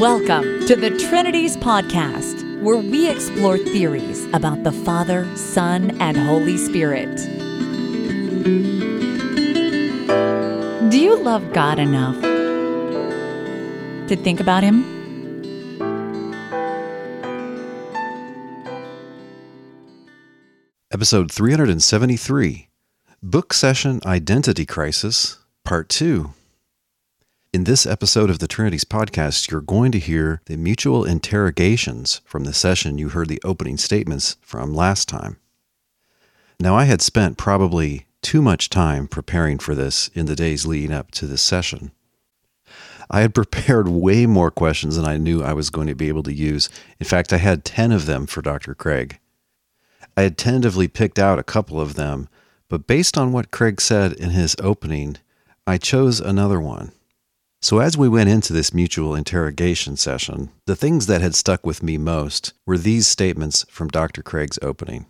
Welcome to the Trinities Podcast, where we explore theories about the Father, Son, and Holy Spirit. Do you love God enough to think about Him? Episode 373 Book Session Identity Crisis, Part 2. In this episode of the Trinities podcast, you're going to hear the mutual interrogations from the session you heard the opening statements from last time. Now, I had spent probably too much time preparing for this in the days leading up to this session. I had prepared way more questions than I knew I was going to be able to use. In fact, I had 10 of them for Dr. Craig. I had tentatively picked out a couple of them, but based on what Craig said in his opening, I chose another one. So, as we went into this mutual interrogation session, the things that had stuck with me most were these statements from Dr. Craig's opening.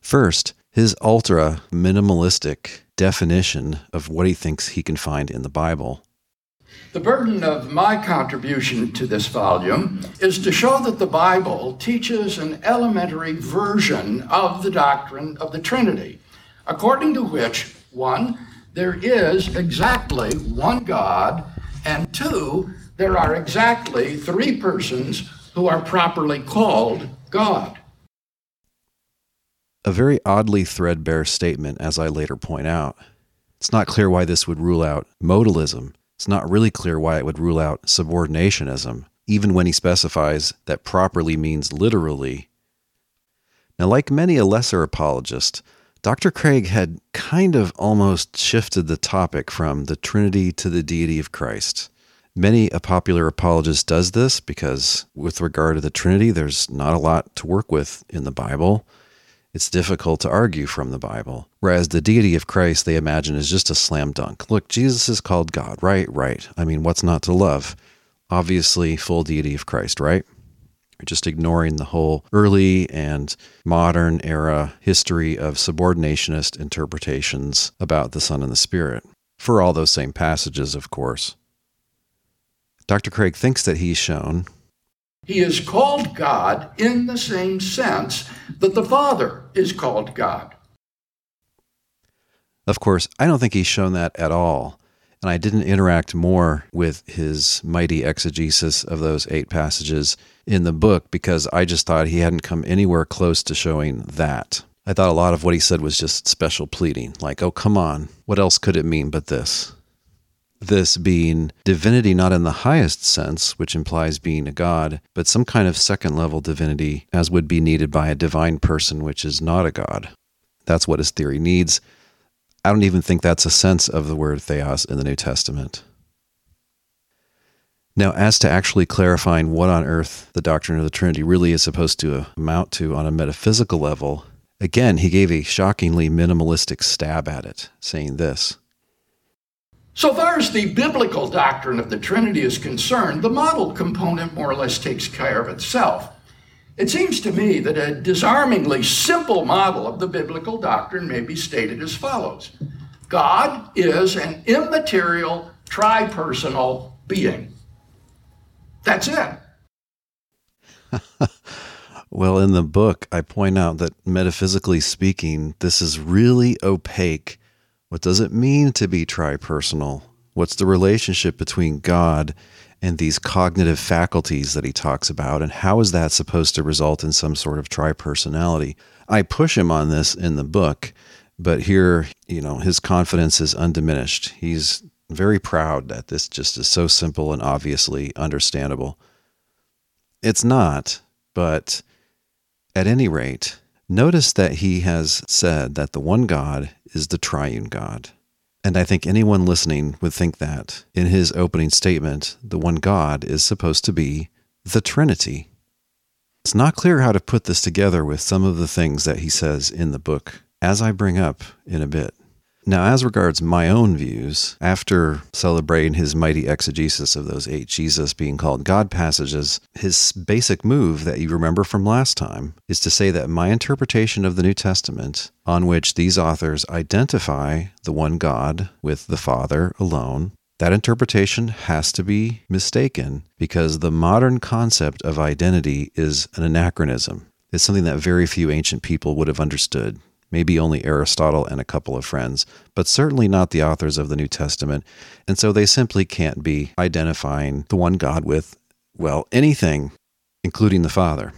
First, his ultra minimalistic definition of what he thinks he can find in the Bible. The burden of my contribution to this volume is to show that the Bible teaches an elementary version of the doctrine of the Trinity, according to which, one, there is exactly one God and two, there are exactly three persons who are properly called God. A very oddly threadbare statement, as I later point out. It's not clear why this would rule out modalism. It's not really clear why it would rule out subordinationism, even when he specifies that properly means literally. Now, like many a lesser apologist, Dr. Craig had kind of almost shifted the topic from the Trinity to the deity of Christ. Many a popular apologist does this because, with regard to the Trinity, there's not a lot to work with in the Bible. It's difficult to argue from the Bible. Whereas the deity of Christ, they imagine, is just a slam dunk. Look, Jesus is called God. Right, right. I mean, what's not to love? Obviously, full deity of Christ, right? Just ignoring the whole early and modern era history of subordinationist interpretations about the Son and the Spirit, for all those same passages, of course. Dr. Craig thinks that he's shown. He is called God in the same sense that the Father is called God. Of course, I don't think he's shown that at all. And I didn't interact more with his mighty exegesis of those eight passages in the book because I just thought he hadn't come anywhere close to showing that. I thought a lot of what he said was just special pleading, like, oh, come on, what else could it mean but this? This being divinity not in the highest sense, which implies being a god, but some kind of second level divinity, as would be needed by a divine person, which is not a god. That's what his theory needs. I don't even think that's a sense of the word theos in the New Testament. Now, as to actually clarifying what on earth the doctrine of the Trinity really is supposed to amount to on a metaphysical level, again, he gave a shockingly minimalistic stab at it, saying this. So far as the biblical doctrine of the Trinity is concerned, the model component more or less takes care of itself. It seems to me that a disarmingly simple model of the biblical doctrine may be stated as follows God is an immaterial, tripersonal being. That's it. well, in the book, I point out that metaphysically speaking, this is really opaque. What does it mean to be tripersonal? What's the relationship between God and these cognitive faculties that he talks about, and how is that supposed to result in some sort of tripersonality? I push him on this in the book, but here, you know, his confidence is undiminished. He's very proud that this just is so simple and obviously understandable. It's not, but at any rate, notice that he has said that the one God is the triune God. And I think anyone listening would think that in his opening statement, the one God is supposed to be the Trinity. It's not clear how to put this together with some of the things that he says in the book, as I bring up in a bit. Now, as regards my own views, after celebrating his mighty exegesis of those eight Jesus being called God passages, his basic move that you remember from last time is to say that my interpretation of the New Testament, on which these authors identify the one God with the Father alone, That interpretation has to be mistaken because the modern concept of identity is an anachronism. It's something that very few ancient people would have understood. Maybe only Aristotle and a couple of friends, but certainly not the authors of the New Testament. And so they simply can't be identifying the one God with, well, anything, including the Father.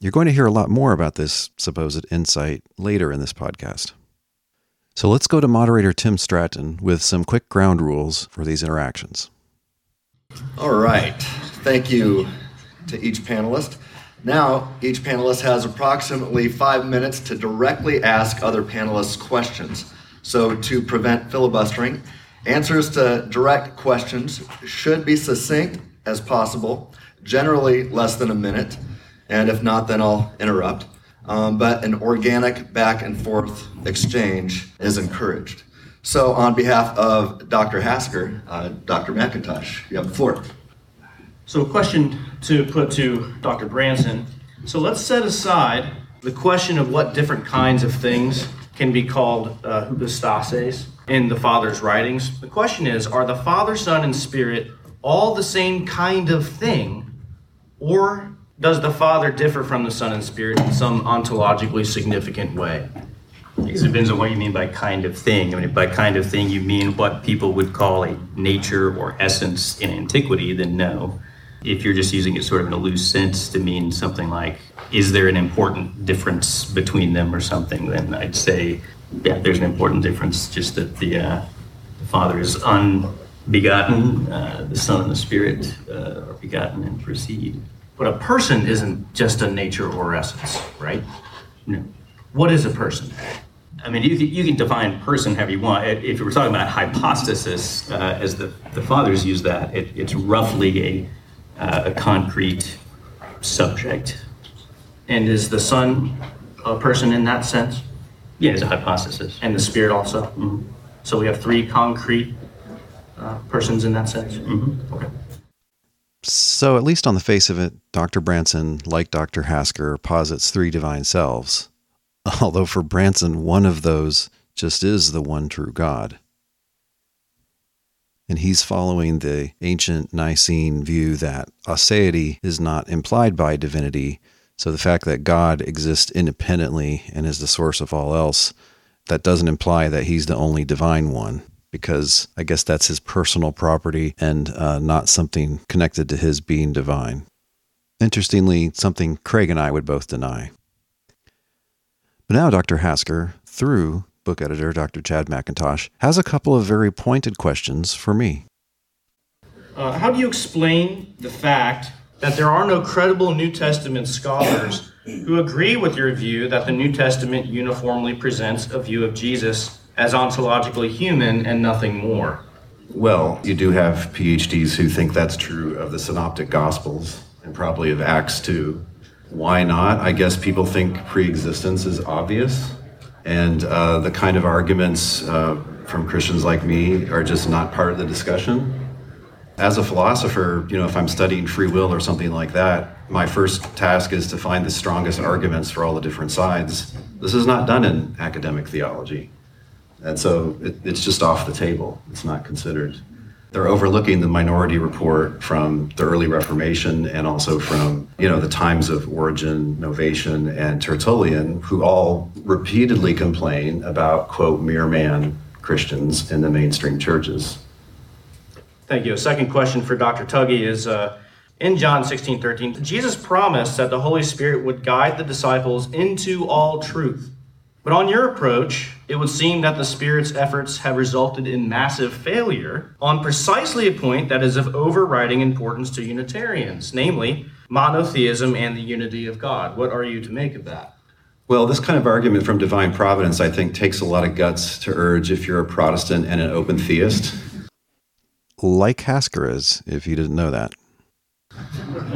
You're going to hear a lot more about this supposed insight later in this podcast. So let's go to moderator Tim Stratton with some quick ground rules for these interactions. All right. Thank you to each panelist. Now, each panelist has approximately five minutes to directly ask other panelists questions. So, to prevent filibustering, answers to direct questions should be succinct as possible, generally less than a minute, and if not, then I'll interrupt. Um, but an organic back and forth exchange is encouraged. So, on behalf of Dr. Hasker, uh, Dr. McIntosh, you have the floor. So, a question to put to Dr. Branson. So, let's set aside the question of what different kinds of things can be called uh, hypostases in the Father's writings. The question is Are the Father, Son, and Spirit all the same kind of thing, or does the Father differ from the Son and Spirit in some ontologically significant way? It depends on what you mean by kind of thing. I mean, by kind of thing, you mean what people would call a nature or essence in antiquity, then no if you're just using it sort of in a loose sense to mean something like, is there an important difference between them or something, then I'd say, yeah, there's an important difference, just that the, uh, the Father is unbegotten, uh, the Son and the Spirit uh, are begotten and proceed. But a person isn't just a nature or essence, right? No. What is a person? I mean, you can, you can define person however you want. If we're talking about hypostasis, uh, as the, the fathers use that, it, it's roughly a uh, a concrete subject. And is the Son a person in that sense? Yeah, it's a hypostasis. And the Spirit also? Mm-hmm. So we have three concrete uh, persons in that sense? Mm-hmm. Okay. So, at least on the face of it, Dr. Branson, like Dr. Hasker, posits three divine selves. Although for Branson, one of those just is the one true God. And he's following the ancient Nicene view that aseity is not implied by divinity. So the fact that God exists independently and is the source of all else, that doesn't imply that he's the only divine one, because I guess that's his personal property and uh, not something connected to his being divine. Interestingly, something Craig and I would both deny. But now Dr. Hasker, through book editor, Dr. Chad McIntosh, has a couple of very pointed questions for me. Uh, how do you explain the fact that there are no credible New Testament scholars who agree with your view that the New Testament uniformly presents a view of Jesus as ontologically human and nothing more? Well, you do have PhDs who think that's true of the Synoptic Gospels and probably of Acts too. Why not? I guess people think pre-existence is obvious and uh, the kind of arguments uh, from Christians like me are just not part of the discussion. As a philosopher, you know, if I'm studying free will or something like that, my first task is to find the strongest arguments for all the different sides. This is not done in academic theology. And so it, it's just off the table. It's not considered. They're overlooking the minority report from the early Reformation and also from, you know, the times of Origen, Novatian, and Tertullian, who all repeatedly complain about, quote, mere man Christians in the mainstream churches. Thank you. A second question for Dr. Tuggy is uh, in John 16, 13, Jesus promised that the Holy Spirit would guide the disciples into all truth. But on your approach, it would seem that the Spirit's efforts have resulted in massive failure on precisely a point that is of overriding importance to Unitarians, namely monotheism and the unity of God. What are you to make of that? Well, this kind of argument from divine providence, I think, takes a lot of guts to urge if you're a Protestant and an open theist. Like Hasker is, if you didn't know that.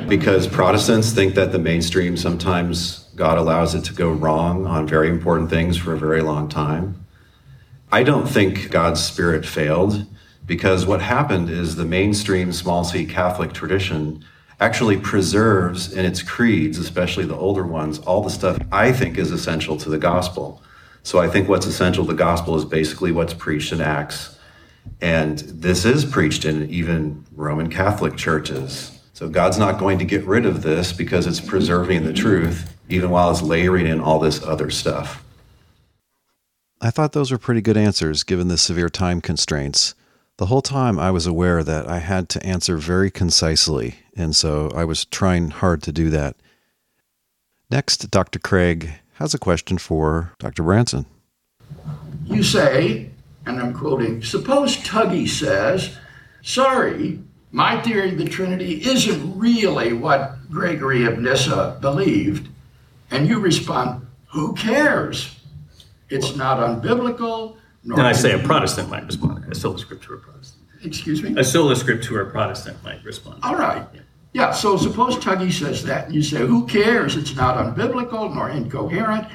Because Protestants think that the mainstream sometimes God allows it to go wrong on very important things for a very long time. I don't think God's Spirit failed because what happened is the mainstream small c Catholic tradition actually preserves in its creeds, especially the older ones, all the stuff I think is essential to the gospel. So I think what's essential to the gospel is basically what's preached in Acts. And this is preached in even Roman Catholic churches. So God's not going to get rid of this because it's preserving the truth, even while it's layering in all this other stuff. I thought those were pretty good answers given the severe time constraints. The whole time I was aware that I had to answer very concisely, and so I was trying hard to do that. Next, Dr. Craig has a question for Dr. Branson. You say, and I'm quoting, suppose Tuggy says, sorry, my theory of the Trinity isn't really what Gregory of Nyssa believed. And you respond, who cares? It's not unbiblical. Nor and I say a Protestant might respond. A sola scriptura Protestant. Excuse me? A sola scriptura Protestant might respond. All right. Yeah. yeah, so suppose Tuggy says that, and you say, who cares? It's not unbiblical nor incoherent.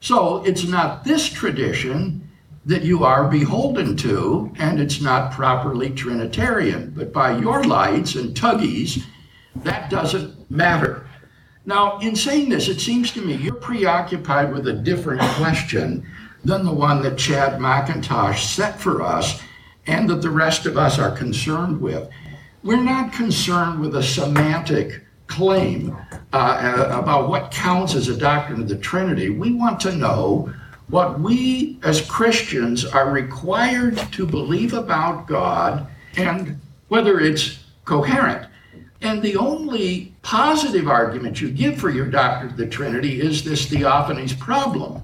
So it's not this tradition that you are beholden to, and it's not properly Trinitarian. But by your lights and Tuggy's, that doesn't matter. Now, in saying this, it seems to me you're preoccupied with a different question than the one that Chad McIntosh set for us and that the rest of us are concerned with. We're not concerned with a semantic claim uh, about what counts as a doctrine of the Trinity. We want to know what we as Christians are required to believe about God and whether it's coherent. And the only positive argument you give for your doctrine of the Trinity is this theophanies problem.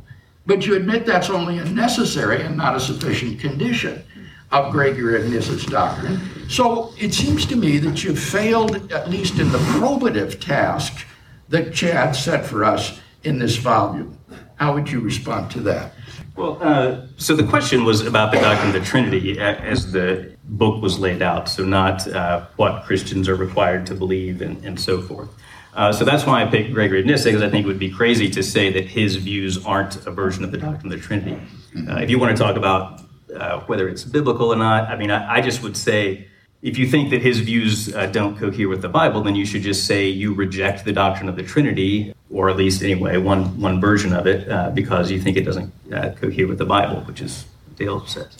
But you admit that's only a necessary and not a sufficient condition of Nyssa's doctrine. So it seems to me that you've failed, at least in the probative task that Chad set for us in this volume. How would you respond to that? Well, uh, so the question was about the doctrine of the Trinity as the book was laid out, so not uh, what Christians are required to believe and, and so forth. Uh, so that's why I picked Gregory of Nyssa, because I think it would be crazy to say that his views aren't a version of the doctrine of the Trinity. Uh, if you want to talk about uh, whether it's biblical or not, I mean, I, I, just would say if you think that his views uh, don't cohere with the Bible, then you should just say you reject the doctrine of the Trinity, or at least anyway, one, one version of it, uh, because you think it doesn't uh, cohere with the Bible, which is what Dale says.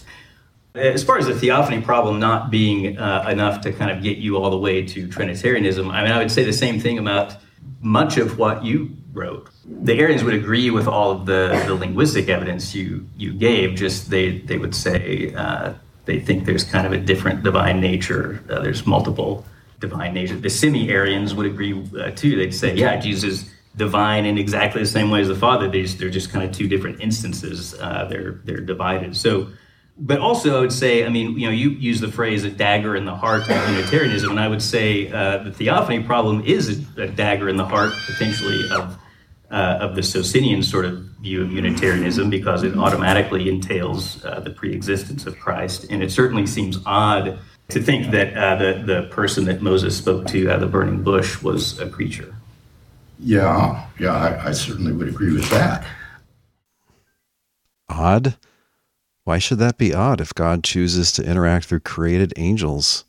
As far as the theophany problem not being uh, enough to kind of get you all the way to Trinitarianism, I mean, I would say the same thing about much of what you wrote. The Arians would agree with all of the, the linguistic evidence you, you gave, just they, they would say uh, they think there's kind of a different divine nature. Uh, there's multiple divine nature. The semi Arians would agree uh, too. They'd say, yeah, Jesus is divine in exactly the same way as the Father. They just, they're just kind of two different instances. Uh, they're, they're divided. So but also, I would say, I mean, you know, you use the phrase "a dagger in the heart" of Unitarianism, and I would say uh, the theophany problem is a, a, dagger in the heart, potentially, of uh, of the Socinian sort of view of Unitarianism, because it automatically entails uh, the preexistence of Christ, and it certainly seems odd to think that uh, the the person that Moses spoke to at the burning bush was a creature. Yeah, yeah, I, I certainly would agree with that. Odd. Why should that be odd if God chooses to interact through created angels?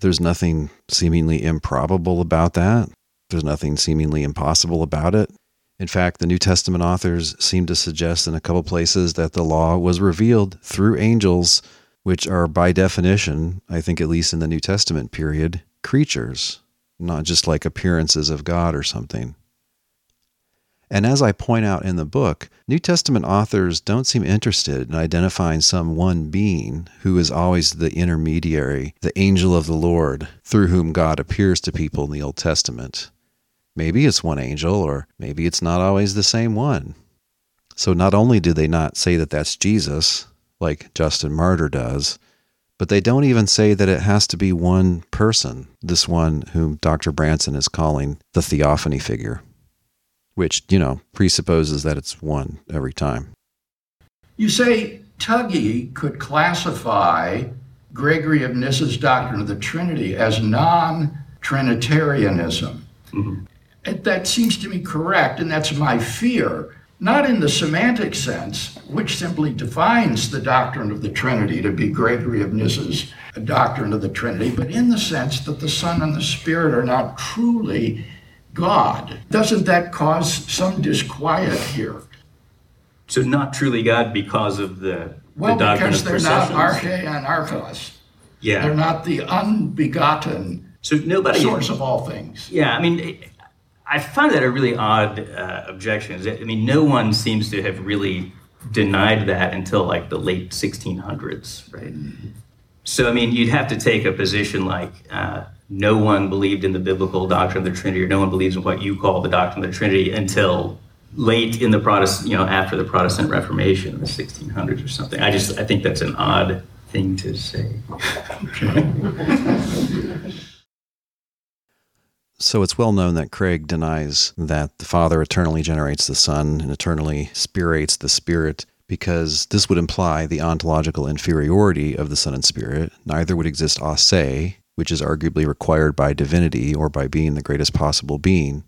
There's nothing seemingly improbable about that. There's nothing seemingly impossible about it. In fact, the New Testament authors seem to suggest in a couple places that the law was revealed through angels, which are by definition, I think at least in the New Testament period, creatures, not just like appearances of God or something. And as I point out in the book, New Testament authors don't seem interested in identifying some one being who is always the intermediary, the angel of the Lord, through whom God appears to people in the Old Testament. Maybe it's one angel, or maybe it's not always the same one. So not only do they not say that that's Jesus, like Justin Martyr does, but they don't even say that it has to be one person, this one whom Dr. Branson is calling the theophany figure which, you know, presupposes that it's one every time. You say Tuggy could classify Gregory of Nyssa's doctrine of the Trinity as non Trinitarianism. Mm-hmm. That seems to me correct, and that's my fear. Not in the semantic sense, which simply defines the doctrine of the Trinity to be Gregory of Nyssa's doctrine of the Trinity, but in the sense that the Son and the Spirit are not truly God. Doesn't that cause some disquiet here? So, not truly God because of the Well, the doctrine because of they're not arche and archos. yeah. They're not the unbegotten so nobody. source of all things. Yeah, I mean, I find that a really odd uh, objection. I mean, no one seems to have really denied that until like the late 1600s, right? So, I mean, you'd have to take a position like uh, no one believed in the biblical doctrine of the Trinity, or no one believes in what you call the doctrine of the Trinity until late in the Protestant, you know, after the Protestant Reformation in the 1600s or something. I just, I think that's an odd thing to say. So it's well known that Craig denies that the Father eternally generates the Son and eternally spirates the Spirit because this would imply the ontological inferiority of the Son and Spirit. Neither would exist a se, which is arguably required by divinity or by being the greatest possible being.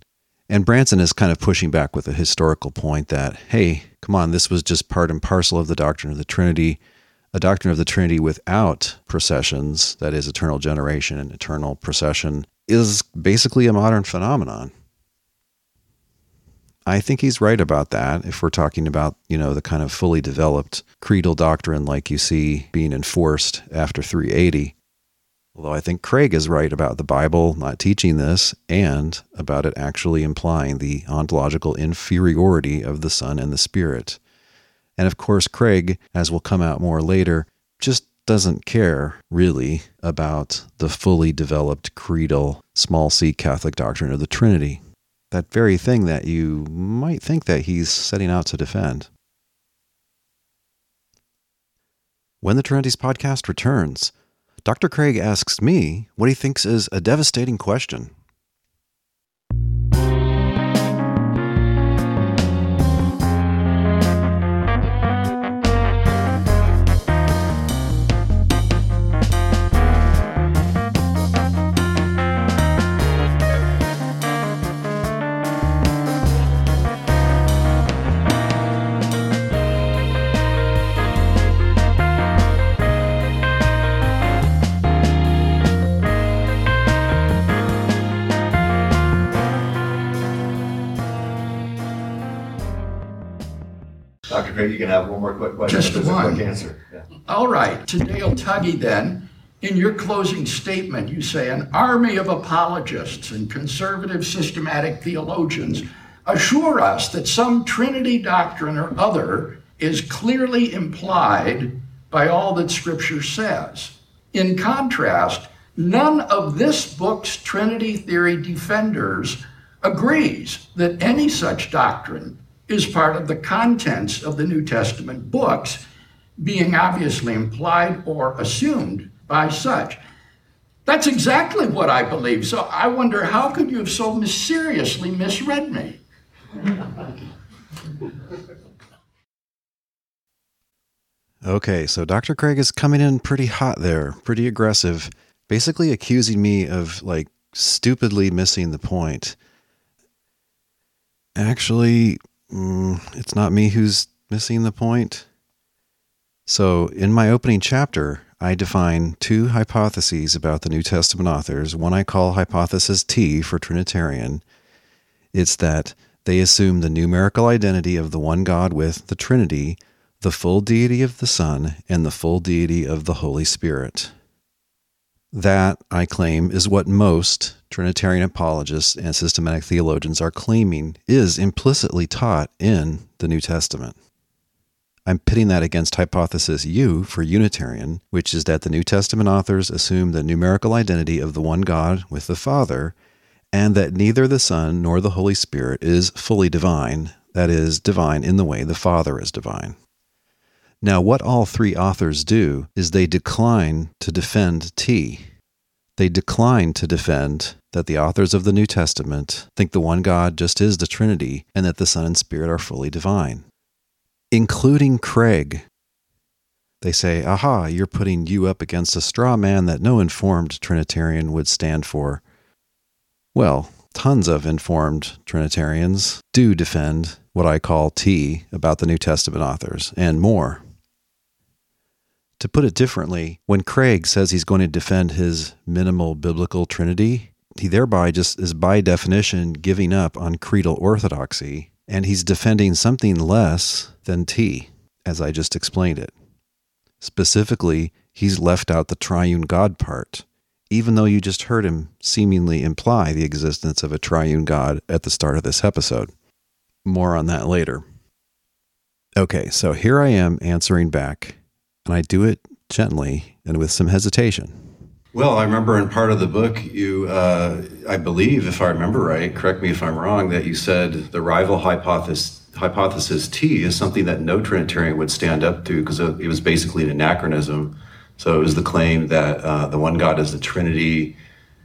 And Branson is kind of pushing back with a historical point that, hey, come on, this was just part and parcel of the doctrine of the Trinity. A doctrine of the Trinity without processions, that is, eternal generation and eternal procession, is basically a modern phenomenon. I think he's right about that if we're talking about, you know, the kind of fully developed creedal doctrine like you see being enforced after 380. Although I think Craig is right about the Bible not teaching this and about it actually implying the ontological inferiority of the Son and the Spirit. And of course, Craig, as will come out more later, just doesn't care really about the fully developed creedal small c Catholic doctrine of the Trinity. That very thing that you might think that he's setting out to defend. When the Trinities podcast returns, Dr. Craig asks me what he thinks is a devastating question. Craig, you can have one more quick question. Just one. quick answer. Yeah. All right, to Dale Tuggy then, in your closing statement, you say an army of apologists and conservative systematic theologians assure us that some Trinity doctrine or other is clearly implied by all that Scripture says. In contrast, none of this book's Trinity theory defenders agrees that any such doctrine is part of the contents of the New Testament books being obviously implied or assumed by such. That's exactly what I believe. So I wonder how could you have so mysteriously misread me? Okay, so Dr. Craig is coming in pretty hot there, pretty aggressive, basically accusing me of like stupidly missing the point. Actually, mm, it's not me who's missing the point. So, in my opening chapter, I define two hypotheses about the New Testament authors. One I call hypothesis T for Trinitarian. It's that they assume the numerical identity of the one God with the Trinity, the full deity of the Son, and the full deity of the Holy Spirit. That, I claim, is what most Trinitarian apologists and systematic theologians are claiming is implicitly taught in the New Testament. I'm pitting that against hypothesis U for Unitarian, which is that the New Testament authors assume the numerical identity of the one God with the Father, and that neither the Son nor the Holy Spirit is fully divine, that is, divine in the way the Father is divine. Now, what all three authors do is they decline to defend T. They decline to defend that the authors of the New Testament think the one God just is the Trinity and that the Son and Spirit are fully divine, including Craig. They say, aha, you're putting you up against a straw man that no informed Trinitarian would stand for. Well, tons of informed Trinitarians do defend what I call T about the New Testament authors and more. To put it differently, when Craig says he's going to defend his minimal biblical trinity, he thereby just is by definition giving up on creedal orthodoxy, and he's defending something less than T, as I just explained it. Specifically, he's left out the triune God part, even though you just heard him seemingly imply the existence of a triune God at the start of this episode. More on that later. Okay, so here I am answering back, and I do it gently and with some hesitation. Well, I remember in part of the book, you, uh, I believe, if I remember right, correct me if I'm wrong, that you said the rival hypothesis, hypothesis T is something that no Trinitarian would stand up to because it was basically an anachronism. So it was the claim that uh, the one God is the Trinity,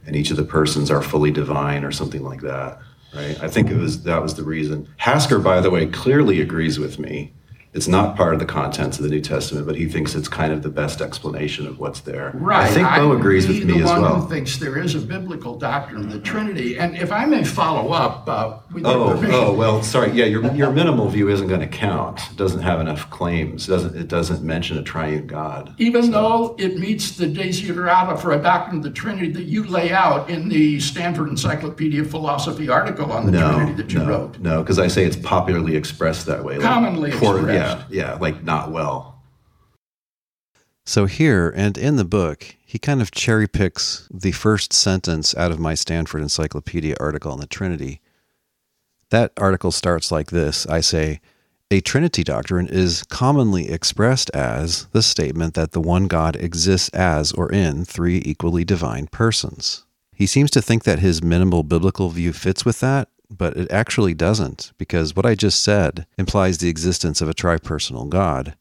and each of the persons are fully divine, or something like that. Right? I think it was that was the reason. Hasker, by the way, clearly agrees with me it's not part of the contents of the New Testament, but he thinks it's kind of the best explanation of what's there. Right. I think Beau agrees with me as well. Who thinks there is a biblical doctrine of the Trinity, and if I may follow up. Uh, oh, oh, well, sorry. Yeah, your your minimal view isn't going to count. It doesn't have enough claims. It doesn't it doesn't mention a triune God? Even so. though it meets the desiderata for a doctrine of the Trinity that you lay out in the Stanford Encyclopedia of Philosophy article on the no, Trinity that you no, wrote. No, because I say it's popularly expressed that way. Commonly like, expressed. Yeah, yeah, yeah, like not well. So, here and in the book, he kind of cherry picks the first sentence out of my Stanford Encyclopedia article on the Trinity. That article starts like this I say, a Trinity doctrine is commonly expressed as the statement that the one God exists as or in three equally divine persons. He seems to think that his minimal biblical view fits with that, but it actually doesn't, because what I just said implies the existence of a tripersonal God.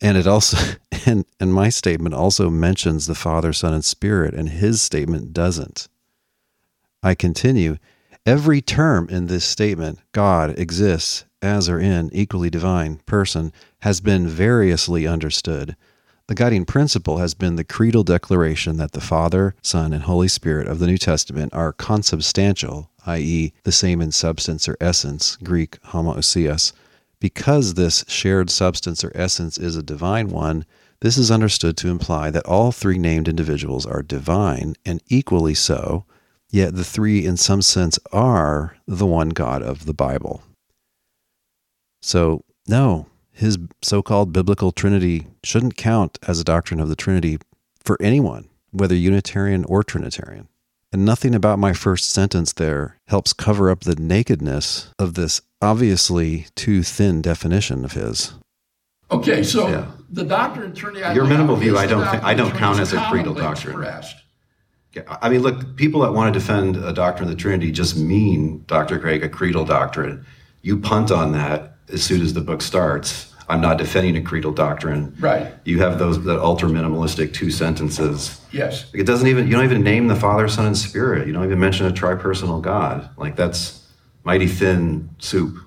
And it also and, and my statement also mentions the Father, Son, and Spirit, and his statement doesn't. I continue. Every term in this statement, God exists as or in equally divine person, has been variously understood. The guiding principle has been the creedal declaration that the Father, Son, and Holy Spirit of the New Testament are consubstantial, i.e., the same in substance or essence, Greek homoousios. Because this shared substance or essence is a divine one, this is understood to imply that all three named individuals are divine and equally so, yet the three, in some sense, are the one God of the Bible. So, no, his so called biblical Trinity shouldn't count as a doctrine of the Trinity for anyone, whether Unitarian or Trinitarian. And nothing about my first sentence there helps cover up the nakedness of this obviously too thin definition of his. Okay, so yeah. the doctrine of Trinity. Your minimal view, I don't think I don't count as a creedal doctrine. Expressed. I mean, look, people that want to defend a doctrine of the Trinity just mean, Dr. Craig, a creedal doctrine. You punt on that as soon as the book starts. I'm not defending a creedal doctrine. Right. You have those the ultra minimalistic two sentences. Yes. It doesn't even you don't even name the Father, Son, and Spirit. You don't even mention a tripersonal God. Like that's mighty thin soup.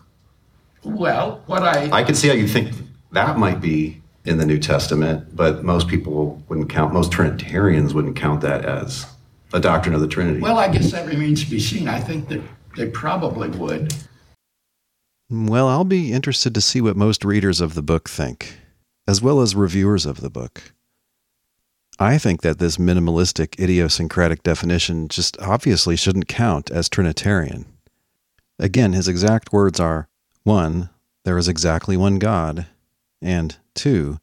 Well, what I I can see how you think that might be in the New Testament, but most people wouldn't count. Most Trinitarians wouldn't count that as a doctrine of the Trinity. Well, I guess that remains to be seen. I think that they probably would. Well, I'll be interested to see what most readers of the book think, as well as reviewers of the book. I think that this minimalistic idiosyncratic definition just obviously shouldn't count as Trinitarian. Again, his exact words are 1. There is exactly one God, and 2.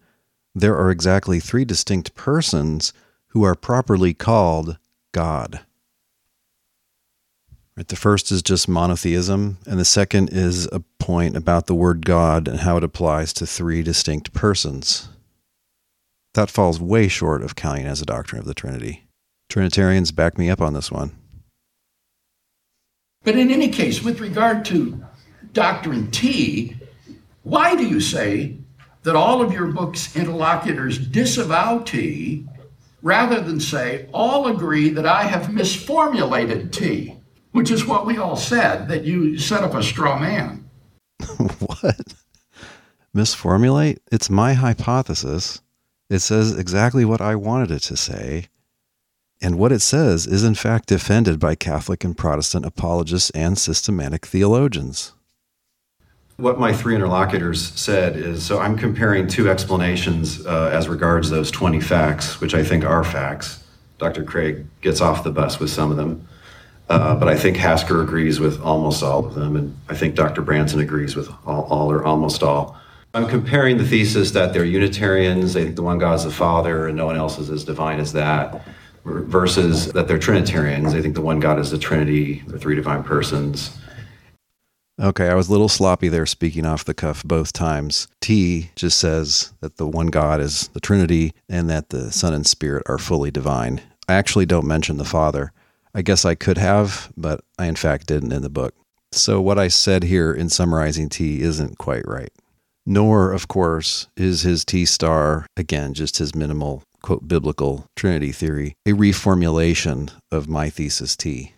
There are exactly three distinct persons who are properly called God. Right, the first is just monotheism, and the second is a point about the word God and how it applies to three distinct persons. That falls way short of counting as a doctrine of the Trinity. Trinitarians back me up on this one. But in any case, with regard to Doctrine T, why do you say that all of your book's interlocutors disavow T rather than say all agree that I have misformulated T? which is what we all said that you set up a straw man. what? Misformulate? It's my hypothesis. It says exactly what I wanted it to say. And what it says is, in fact, defended by Catholic and Protestant apologists and systematic theologians. What my three interlocutors said is so I'm comparing two explanations uh, as regards those 20 facts, which I think are facts. Dr. Craig gets off the bus with some of them. Uh, but I think Hasker agrees with almost all of them, and I think Dr. Branson agrees with all, all or almost all. I'm comparing the thesis that they're Unitarians, they think the one God is the Father and no one else is as divine as that, versus that they're Trinitarians, they think the one God is the Trinity, the three divine persons. Okay, I was a little sloppy there speaking off the cuff both times. T just says that the one God is the Trinity and that the Son and Spirit are fully divine. I actually don't mention the Father. I guess I could have, but I in fact didn't in the book. So what I said here in summarizing T isn't quite right. Nor, of course, is his T star, again, just his minimal, quote, biblical Trinity theory, a reformulation of my thesis T.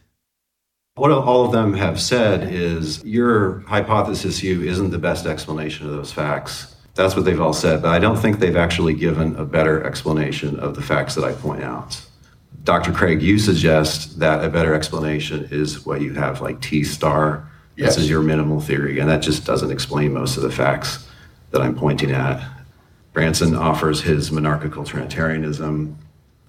What all of them have said is your hypothesis U isn't the best explanation of those facts. That's what they've all said, but I don't think they've actually given a better explanation of the facts that I point out. Dr. Craig, you suggest that a better explanation is what you have like T star. Yes. This is your minimal theory, and that just doesn't explain most of the facts that I'm pointing at. Branson offers his monarchical Trinitarianism.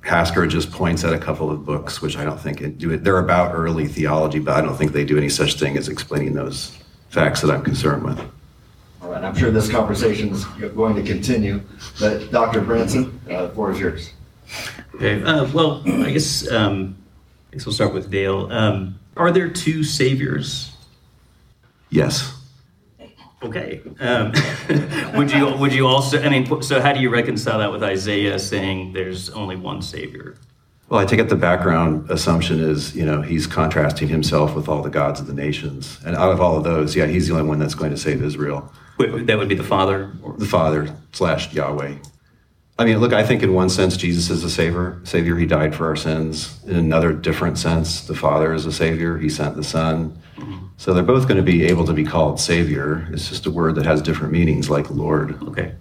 Hasker just points at a couple of books, which I don't think do it. They're about early theology, but I don't think they do any such thing as explaining those facts that I'm concerned with. All right, I'm sure this conversation is going to continue, but Dr. Branson, uh, the floor is yours. Okay. Uh, well, I guess um, I guess we'll start with Dale. Um, are there two saviors? Yes. Okay. Um, would you would you also? I mean, so how do you reconcile that with Isaiah saying there's only one savior? Well, I take it the background assumption is, you know, he's contrasting himself with all the gods of the nations. And out of all of those, yeah, he's the only one that's going to save Israel. Wait, that would be the Father? Or? The Father slash Yahweh. I mean, look, I think in one sense, Jesus is a savior. Savior, he died for our sins. In another different sense, the Father is a savior. He sent the Son. So they're both going to be able to be called savior. It's just a word that has different meanings, like Lord. Okay.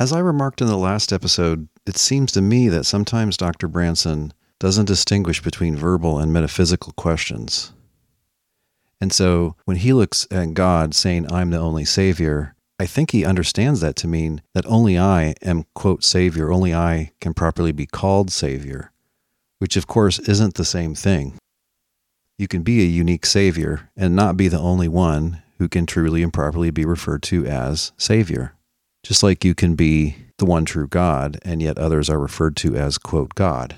As I remarked in the last episode, it seems to me that sometimes Dr. Branson doesn't distinguish between verbal and metaphysical questions. And so when he looks at God saying, I'm the only Savior, I think he understands that to mean that only I am, quote, Savior, only I can properly be called Savior, which of course isn't the same thing. You can be a unique Savior and not be the only one who can truly and properly be referred to as Savior. Just like you can be the one true God, and yet others are referred to as, quote, God.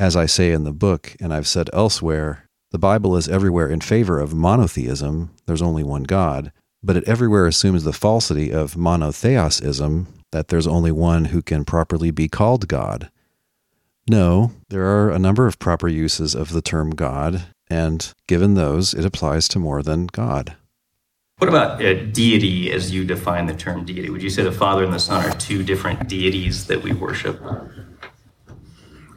As I say in the book, and I've said elsewhere, the Bible is everywhere in favor of monotheism, there's only one God, but it everywhere assumes the falsity of monotheism, that there's only one who can properly be called God. No, there are a number of proper uses of the term God, and given those, it applies to more than God. What about uh, deity as you define the term deity? Would you say the Father and the Son are two different deities that we worship?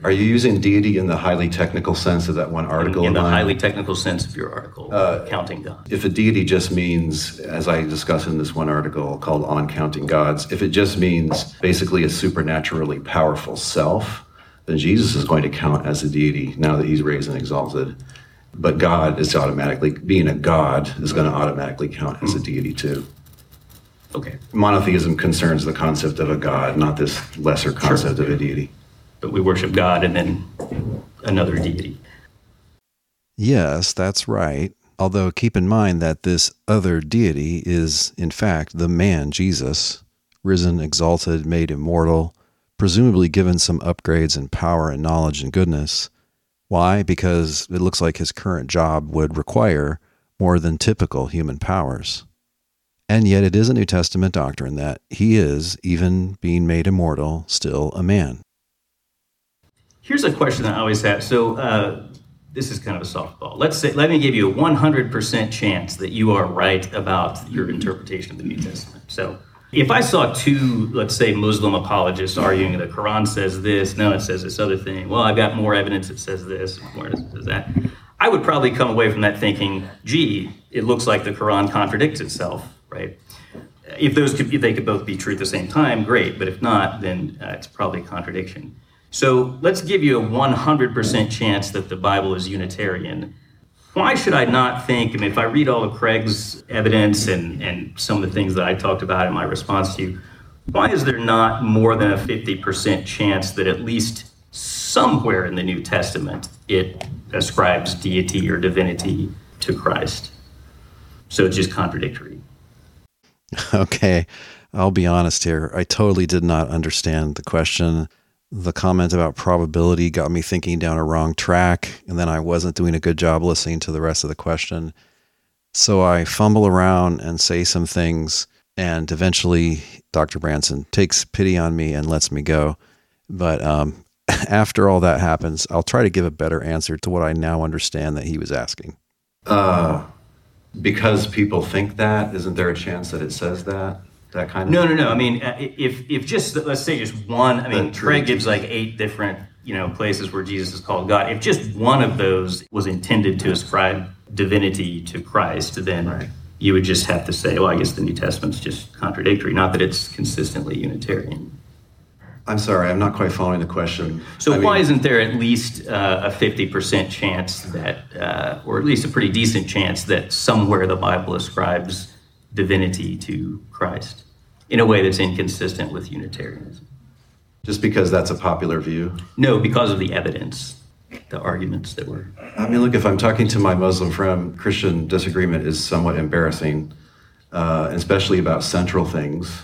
Are you using deity in the highly technical sense of that one article? In, in the highly technical sense of your article, uh, counting God. If a deity just means, as I discuss in this one article called On Counting Gods, if it just means basically a supernaturally powerful self, then Jesus is going to count as a deity now that he's raised and exalted. But God is automatically, being a God is going to automatically count as a deity too. Okay. Monotheism concerns the concept of a God, not this lesser concept Sure. of a deity. But we worship God and then another deity. Yes, that's right. Although keep in mind that this other deity is, in fact, the man Jesus, risen, exalted, made immortal, presumably given some upgrades in power and knowledge and goodness. Why? Because it looks like his current job would require more than typical human powers. And yet, it is a New Testament doctrine that he is, even being made immortal, still a man. Here's a question that I always have. So uh, this is kind of a softball. Let's say, let me give you a 100% chance that you are right about your interpretation of the New Testament. So if I saw two, let's say, Muslim apologists arguing the Quran says this, no, it says this other thing. Well, I've got more evidence that says this, more evidence says that. I would probably come away from that thinking, gee, it looks like the Quran contradicts itself, right? If those could, if they could both be true at the same time, great. But if not, then uh, it's probably a contradiction. So let's give you a 100% chance that the Bible is Unitarian. Why should I not think, I mean, if I read all of Craig's evidence and, and some of the things that I talked about in my response to you, why is there not more than a 50% chance that at least somewhere in the New Testament it ascribes deity or divinity to Christ? So it's just contradictory. Okay. I'll be honest here. I totally did not understand the question. The comment about probability got me thinking down a wrong track, and then I wasn't doing a good job listening to the rest of the question. So I fumble around and say some things, and eventually Dr. Branson takes pity on me and lets me go. But um, after all that happens, I'll try to give a better answer to what I now understand that he was asking. Uh, because people think that, isn't there a chance that it says that? That kind of No, no, no. I mean, uh, if if just let's say just one. I mean, Craig gives like eight different you know places where Jesus is called God. If just one of those was intended to ascribe divinity to Christ, then Right. you would just have to say, well, I guess the New Testament's just contradictory. Not that it's consistently Unitarian. I'm sorry, I'm not quite following the question. So I why mean- isn't there at least uh, a fifty percent chance that, uh, or at least a pretty decent chance that somewhere the Bible ascribes divinity to Christ in a way that's inconsistent with Unitarianism? just because that's a popular view? No, because of the evidence, the arguments that were. I mean, look, if I'm talking to my Muslim friend, Christian disagreement is somewhat embarrassing, uh, especially about central things.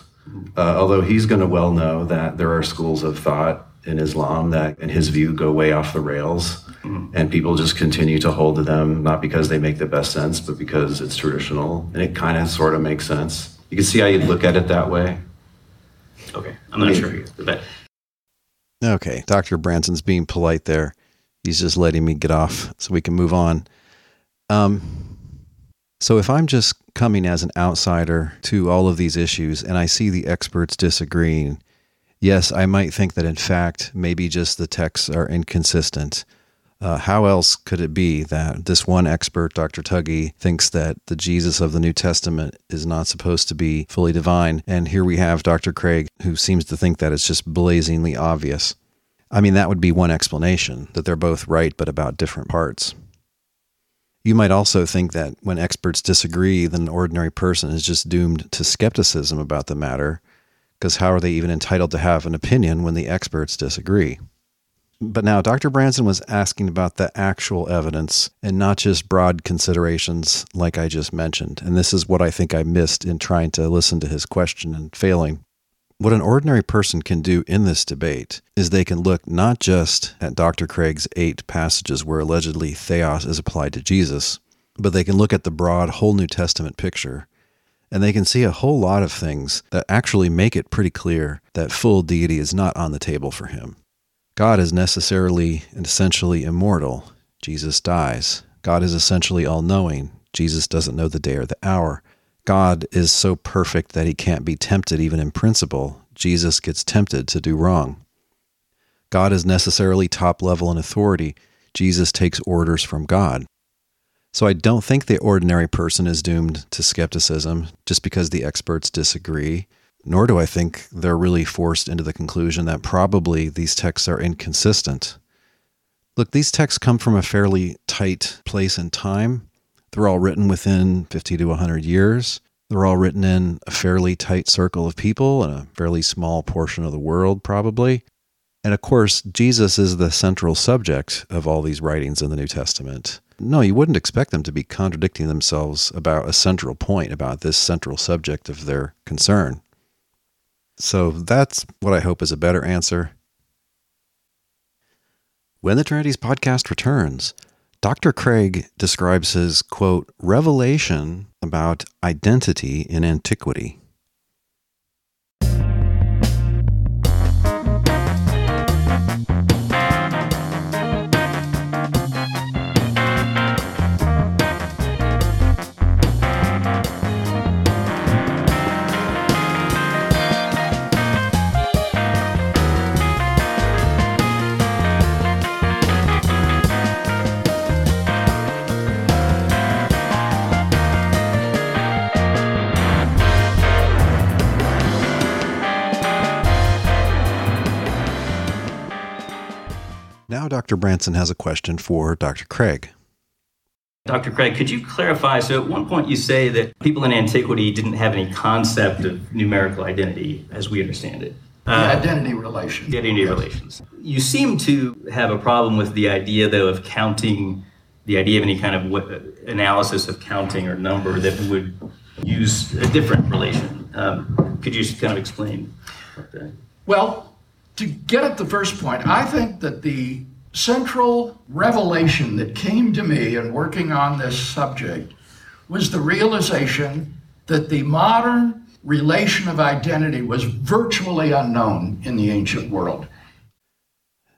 Uh, although he's going to well know that there are schools of thought in Islam that, in his view, go way off the rails, and people just continue to hold to them, not because they make the best sense, but because it's traditional, and it kind of sort of makes sense. You can see how you'd look at it that way. Okay, I'm not sure, but Okay, Dr. Branson's being polite there. He's just letting me get off so we can move on. Um, so if I'm just coming as an outsider to all of these issues and I see the experts disagreeing, yes, I might think that in fact, maybe just the texts are inconsistent. Uh, how else could it be that this one expert, Dr. Tuggy, thinks that the Jesus of the New Testament is not supposed to be fully divine? And here we have Dr. Craig, who seems to think that it's just blazingly obvious. I mean, that would be one explanation, that they're both right, but about different parts. You might also think that when experts disagree, then an ordinary person is just doomed to skepticism about the matter, because how are they even entitled to have an opinion when the experts disagree? But now, Dr. Branson was asking about the actual evidence and not just broad considerations like I just mentioned. And this is what I think I missed in trying to listen to his question and failing. What an ordinary person can do in this debate is they can look not just at Dr. Craig's eight passages where allegedly theos is applied to Jesus, but they can look at the broad whole New Testament picture and they can see a whole lot of things that actually make it pretty clear that full deity is not on the table for him. God is necessarily and essentially immortal. Jesus dies. God is essentially all knowing. Jesus doesn't know the day or the hour. God is so perfect that he can't be tempted even in principle. Jesus gets tempted to do wrong. God is necessarily top level in authority. Jesus takes orders from God. So I don't think the ordinary person is doomed to skepticism just because the experts disagree nor do I think they're really forced into the conclusion that probably these texts are inconsistent. Look, these texts come from a fairly tight place and time. They're all written within 50 to 100 years. They're all written in a fairly tight circle of people in a fairly small portion of the world, probably. And of course, Jesus is the central subject of all these writings in the New Testament. No, you wouldn't expect them to be contradicting themselves about a central point, about this central subject of their concern. So that's what I hope is a better answer. When the Trinities podcast returns, Dr. Craig describes his quote, revelation about identity in antiquity. Now, Dr. Branson has a question for Dr. Craig. Dr. Craig, could you clarify? So, at one point, you say that people in antiquity didn't have any concept of numerical identity as we understand it. The identity relation. The identity relations. You seem to have a problem with the idea, though, of counting, the idea of any kind of w- analysis of counting or number that would use a different relation. Um, Could you just kind of explain that? Well, to get at the first point, I think that the central revelation that came to me in working on this subject was the realization that the modern relation of identity was virtually unknown in the ancient world.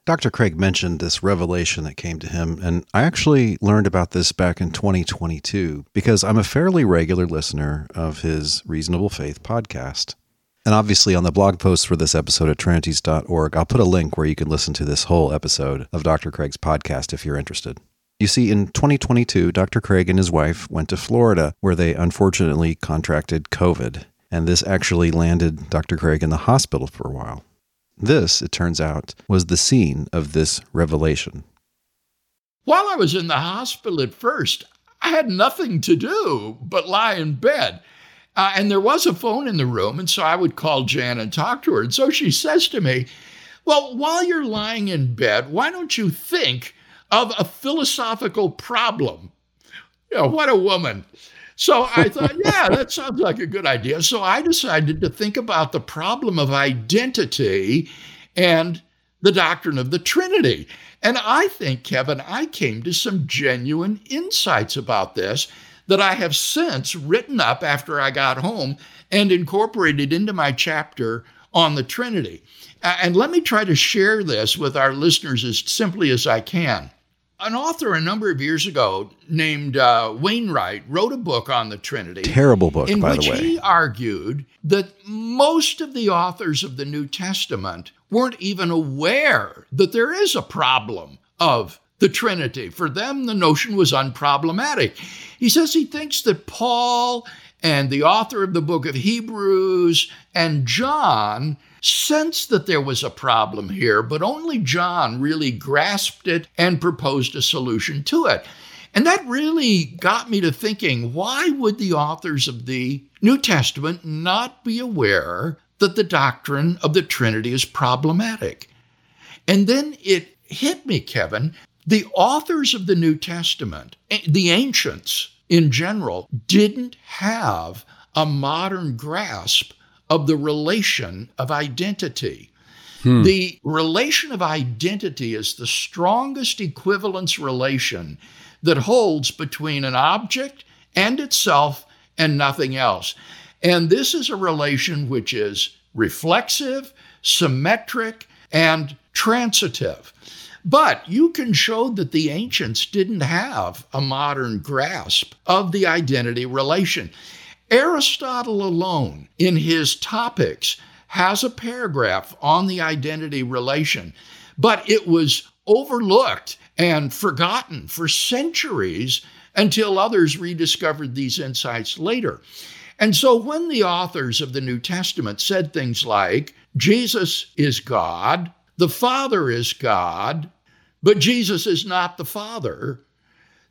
Dr. Craig mentioned this revelation that came to him, and I actually learned about this back in 2022 because I'm a fairly regular listener of his Reasonable Faith podcast. And obviously, on the blog post for this episode at trinities.org, I'll put a link where you can listen to this whole episode of Dr. Craig's podcast if you're interested. You see, in 2022, Dr. Craig and his wife went to Florida, where they unfortunately contracted COVID. And this actually landed Dr. Craig in the hospital for a while. This, it turns out, was the scene of this revelation. While I was in the hospital at first, I had nothing to do but lie in bed. Uh, and there was a phone in the room, and so I would call Jan and talk to her. And so she says to me, Well, while you're lying in bed, why don't you think of a philosophical problem? You know, what a woman. So I thought, yeah, that sounds like a good idea. So I decided to think about the problem of identity and the doctrine of the Trinity. And I think, Kevin, I came to some genuine insights about this that I have since written up after I got home and incorporated into my chapter on the Trinity. And let me try to share this with our listeners as simply as I can. An author a number of years ago named uh, Wainwright wrote a book on the Trinity. Terrible book, in by which the way. he argued that most of the authors of the New Testament weren't even aware that there is a problem of the Trinity. For them, the notion was unproblematic. He says he thinks that Paul and the author of the book of Hebrews and John sensed that there was a problem here, but only John really grasped it and proposed a solution to it. And that really got me to thinking why would the authors of the New Testament not be aware that the doctrine of the Trinity is problematic? And then it hit me, Kevin. The authors of the New Testament, the ancients in general, didn't have a modern grasp of the relation of identity. Hmm. The relation of identity is the strongest equivalence relation that holds between an object and itself and nothing else. And this is a relation which is reflexive, symmetric, and transitive. But you can show that the ancients didn't have a modern grasp of the identity relation. Aristotle alone, in his Topics, has a paragraph on the identity relation, but it was overlooked and forgotten for centuries until others rediscovered these insights later. And so when the authors of the New Testament said things like, Jesus is God, the Father is God, but Jesus is not the Father,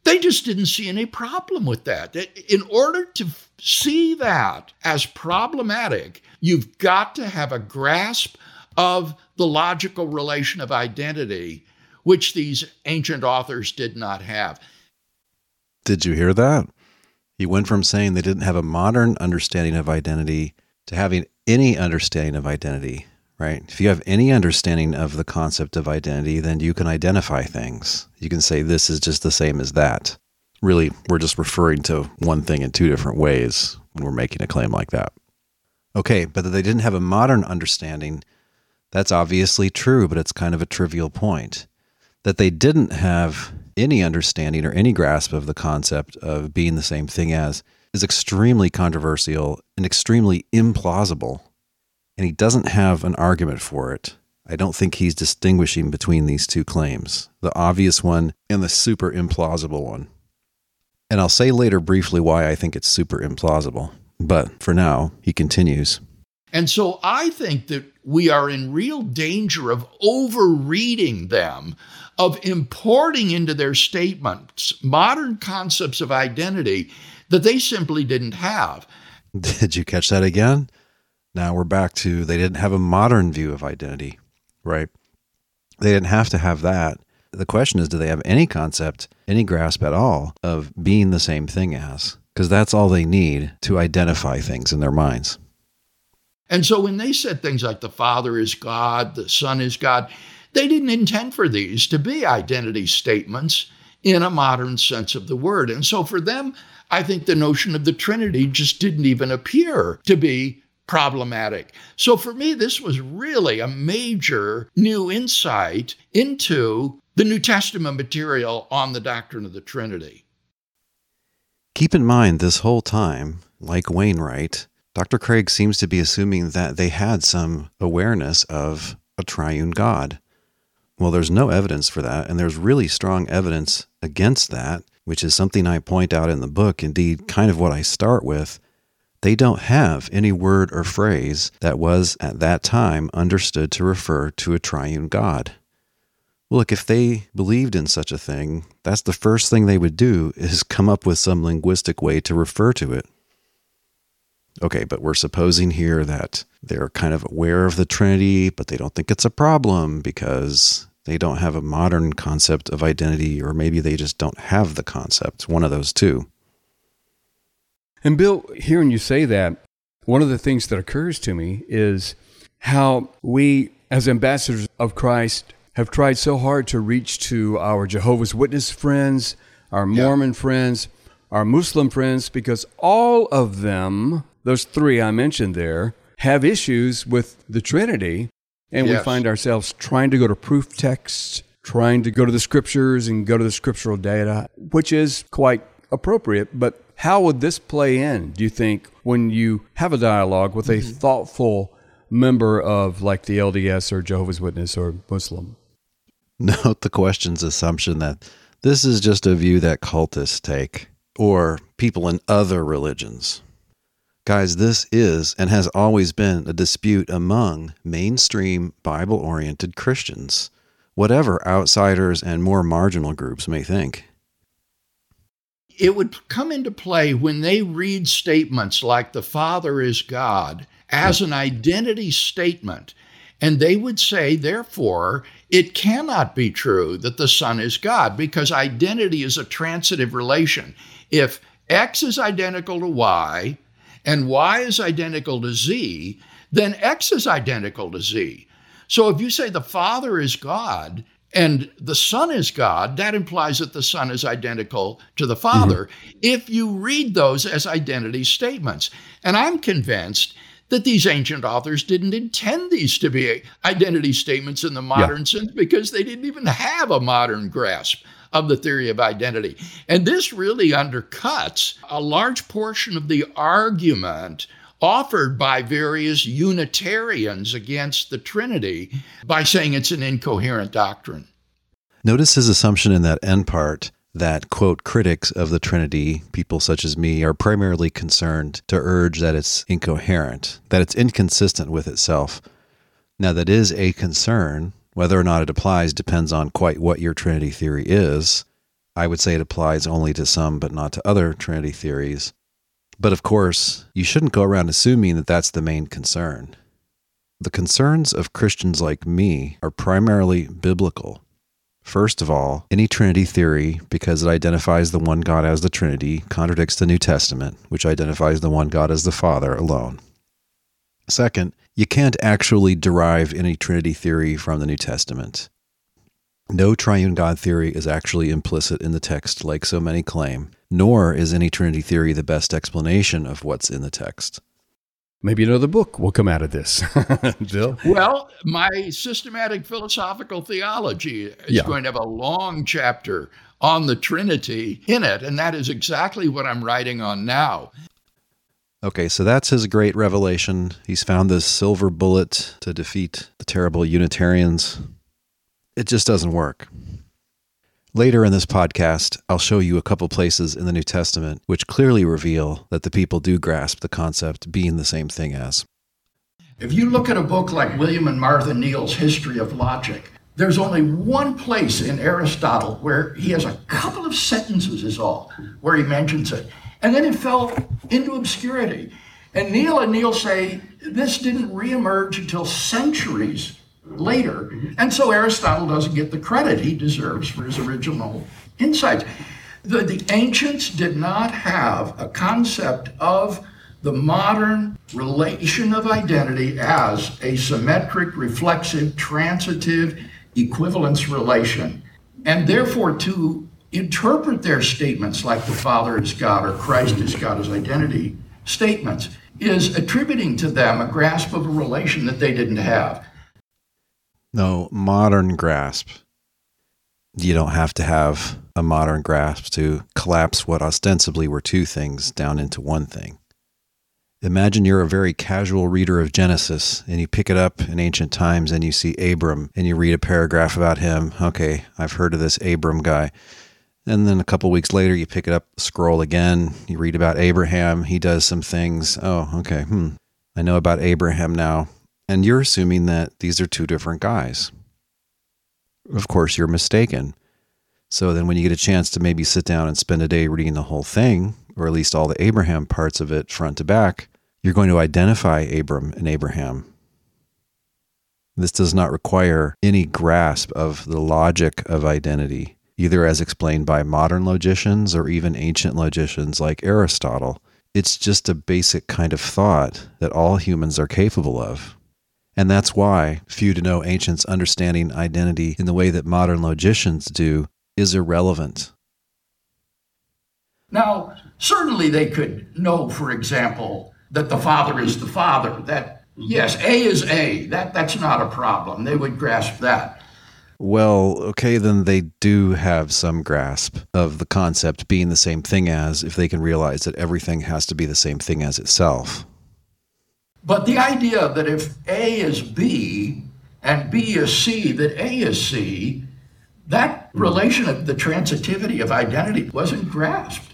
they just didn't see any problem with that. In order to see that as problematic, you've got to have a grasp of the logical relation of identity, which these ancient authors did not have. Did you hear that? He went from saying they didn't have a modern understanding of identity to having any understanding of identity right? If you have any understanding of the concept of identity, then you can identify things. You can say this is just the same as that. Really, we're just referring to one thing in two different ways when we're making a claim like that. Okay, but that they didn't have a modern understanding, that's obviously true, but it's kind of a trivial point. That they didn't have any understanding or any grasp of the concept of being the same thing as is extremely controversial and extremely implausible and he doesn't have an argument for it. I don't think he's distinguishing between these two claims, the obvious one and the super implausible one. And I'll say later briefly why I think it's super implausible. But for now, he continues. And so I think that we are in real danger of overreading them, of importing into their statements modern concepts of identity that they simply didn't have. Did you catch that again? Now we're back to they didn't have a modern view of identity, right? They didn't have to have that. The question is do they have any concept, any grasp at all of being the same thing as? Because that's all they need to identify things in their minds. And so when they said things like the Father is God, the Son is God, they didn't intend for these to be identity statements in a modern sense of the word. And so for them, I think the notion of the Trinity just didn't even appear to be problematic. So for me, this was really a major new insight into the New Testament material on the doctrine of the Trinity. Keep in mind, this whole time, like Wainwright, Dr. Craig seems to be assuming that they had some awareness of a triune God. Well, there's no evidence for that, and there's really strong evidence against that, which is something I point out in the book, indeed, kind of what I start with. They don't have any word or phrase that was at that time understood to refer to a triune God. Look, if they believed in such a thing, that's the first thing they would do is come up with some linguistic way to refer to it. Okay, but we're supposing here that they're kind of aware of the Trinity, but they don't think it's a problem because they don't have a modern concept of identity, or maybe they just don't have the concept. One of those two. And Bill, hearing you say that, one of the things that occurs to me is how we, as ambassadors of Christ, have tried so hard to reach to our Jehovah's Witness friends, our Mormon yeah. friends, our Muslim friends, because all of them those three I mentioned there have issues with the Trinity, and yes. we find ourselves trying to go to proof texts, trying to go to the scriptures and go to the scriptural data, which is quite appropriate. But how would this play in, do you think, when you have a dialogue with a mm-hmm. thoughtful member of like the LDS or Jehovah's Witness or Muslim? Note the question's assumption that this is just a view that cultists take or people in other religions. Guys, this is and has always been a dispute among mainstream Bible oriented Christians, whatever outsiders and more marginal groups may think. It would come into play when they read statements like the Father is God as an identity statement. And they would say, therefore, it cannot be true that the Son is God because identity is a transitive relation. If X is identical to Y, and y is identical to z, then x is identical to z. So if you say the Father is God and the Son is God, that implies that the Son is identical to the Father mm-hmm. if you read those as identity statements. And I'm convinced that these ancient authors didn't intend these to be identity statements in the modern yeah. sense because they didn't even have a modern grasp of the theory of identity. And this really undercuts a large portion of the argument offered by various Unitarians against the Trinity by saying it's an incoherent doctrine. Notice his assumption in that end part that, quote, critics of the Trinity, people such as me, are primarily concerned to urge that it's incoherent, that it's inconsistent with itself. Now, that is a concern whether or not it applies depends on quite what your Trinity theory is. I would say it applies only to some, but not to other Trinity theories. But of course, you shouldn't go around assuming that that's the main concern. The concerns of Christians like me are primarily biblical. First of all, any Trinity theory, because it identifies the one God as the Trinity, contradicts the New Testament, which identifies the one God as the Father alone. Second, you can't actually derive any Trinity theory from the New Testament. No triune God theory is actually implicit in the text, like so many claim, nor is any Trinity theory the best explanation of what's in the text. Maybe another book will come out of this. Bill? Well, my systematic philosophical theology is yeah. going to have a long chapter on the Trinity in it, and that is exactly what I'm writing on now. Okay, so that's his great revelation. He's found this silver bullet to defeat the terrible Unitarians. It just doesn't work. Later in this podcast, I'll show you a couple places in the New Testament which clearly reveal that the people do grasp the concept being the same thing as. If you look at a book like William and Martha Kneale's History of Logic, there's only one place in Aristotle where he has a couple of sentences, is all, where he mentions it. And then it fell into obscurity. And Kneale and Kneale say this didn't reemerge until centuries later. Mm-hmm. And so Aristotle doesn't get the credit he deserves for his original insights. The, the ancients did not have a concept of the modern relation of identity as a symmetric, reflexive, transitive equivalence relation, and therefore to interpret their statements like the Father is God or Christ is God as identity statements is attributing to them a grasp of a relation that they didn't have. No, modern grasp. You don't have to have a modern grasp to collapse what ostensibly were two things down into one thing. Imagine you're a very casual reader of Genesis and you pick it up in ancient times and you see Abram and you read a paragraph about him. Okay, I've heard of this Abram guy. And then a couple weeks later, you pick it up, scroll again, you read about Abraham. He does some things. Oh, okay. Hmm. I know about Abraham now. And you're assuming that these are two different guys. Of course, you're mistaken. So then, when you get a chance to maybe sit down and spend a day reading the whole thing, or at least all the Abraham parts of it front to back, you're going to identify Abram and Abraham. This does not require any grasp of the logic of identity, either as explained by modern logicians or even ancient logicians like Aristotle. It's just a basic kind of thought that all humans are capable of. And that's why few to no ancients understanding identity in the way that modern logicians do is irrelevant. Now, certainly they could know, for example, that the Father is the Father. That, yes, A is A. That, that's not a problem. They would grasp that. Well, okay, then they do have some grasp of the concept being the same thing as if they can realize that everything has to be the same thing as itself. But the idea that if A is B and B is C, that A is C, that hmm. relation of the transitivity of identity wasn't grasped.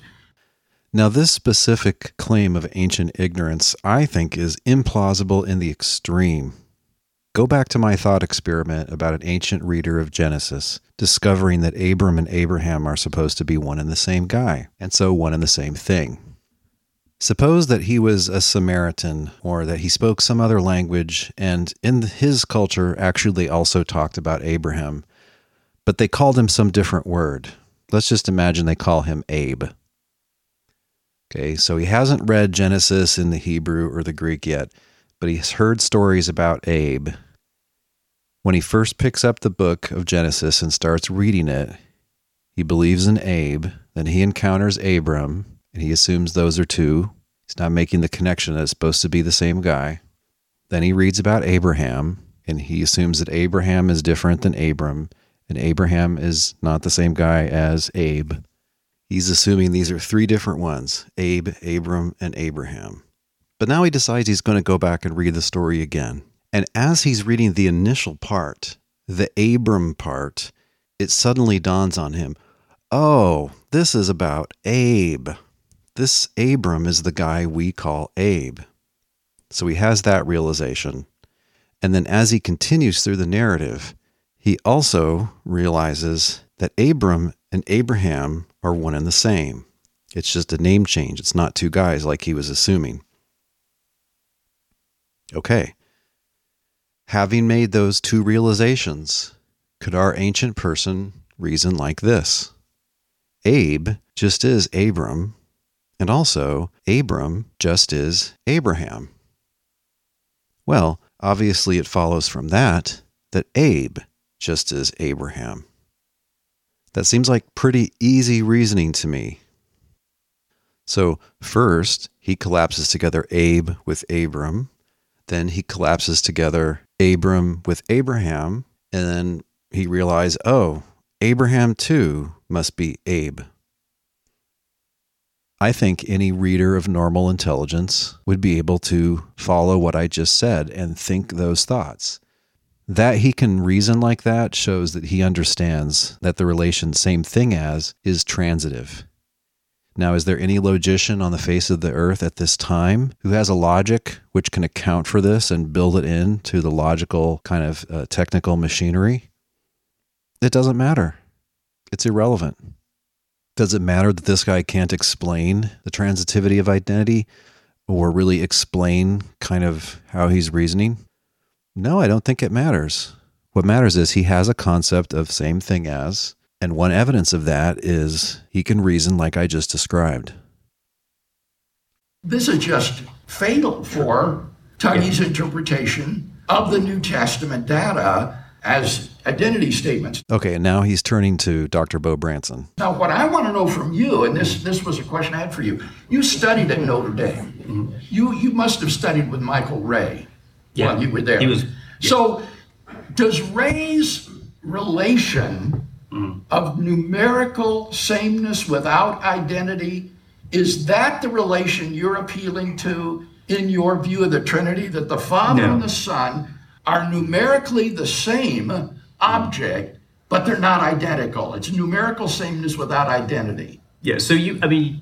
Now, this specific claim of ancient ignorance, I think, is implausible in the extreme. Go back to my thought experiment about an ancient reader of Genesis discovering that Abram and Abraham are supposed to be one and the same guy, and so one and the same thing. Suppose that he was a Samaritan or that he spoke some other language, and in his culture, actually, also talked about Abraham, but they called him some different word. Let's just imagine they call him Abe. Okay, so he hasn't read Genesis in the Hebrew or the Greek yet, but he's heard stories about Abe. When he first picks up the book of Genesis and starts reading it, he believes in Abe, then he encounters Abram, and he assumes those are two. He's not making the connection that it's supposed to be the same guy. Then he reads about Abraham, and he assumes that Abraham is different than Abram, and Abraham is not the same guy as Abe. He's assuming these are three different ones Abe, Abram, and Abraham. But now he decides he's going to go back and read the story again. And as he's reading the initial part, the Abram part, it suddenly dawns on him oh, this is about Abe. This Abram is the guy we call Abe. So he has that realization. And then as he continues through the narrative, he also realizes that Abram and Abraham are one and the same. It's just a name change. It's not two guys like he was assuming. Okay. Having made those two realizations, could our ancient person reason like this? Abe just is Abram, and also Abram just is Abraham. Well, obviously it follows from that that Abe just is Abraham. That seems like pretty easy reasoning to me. So, first, he collapses together Abe with Abram. Then he collapses together Abram with Abraham. And then he realizes, oh, Abraham too must be Abe. I think any reader of normal intelligence would be able to follow what I just said and think those thoughts. That he can reason like that shows that he understands that the relation same thing as is transitive. Now, is there any logician on the face of the earth at this time who has a logic which can account for this and build it into the logical kind of uh, technical machinery? It doesn't matter. It's irrelevant. Does it matter that this guy can't explain the transitivity of identity or really explain kind of how he's reasoning? No, I don't think it matters. What matters is he has a concept of same thing as, and one evidence of that is he can reason like I just described. this is just fatal for Tuggy's interpretation of the New Testament data as identity statements. Okay, and now he's turning to Dr. Beau Branson. Now, what I want to know from you, and this this was a question I had for you. You studied at Notre Dame. Mm-hmm. You you must have studied with Michael Rea Yeah, while you were there. he was- So, does Rea's relation Mm-hmm. of numerical sameness without identity is that the relation you're appealing to in your view of the Trinity? That the Father No. and the Son are numerically the same object, but they're not identical. It's numerical sameness without identity. Yeah, so you, I mean,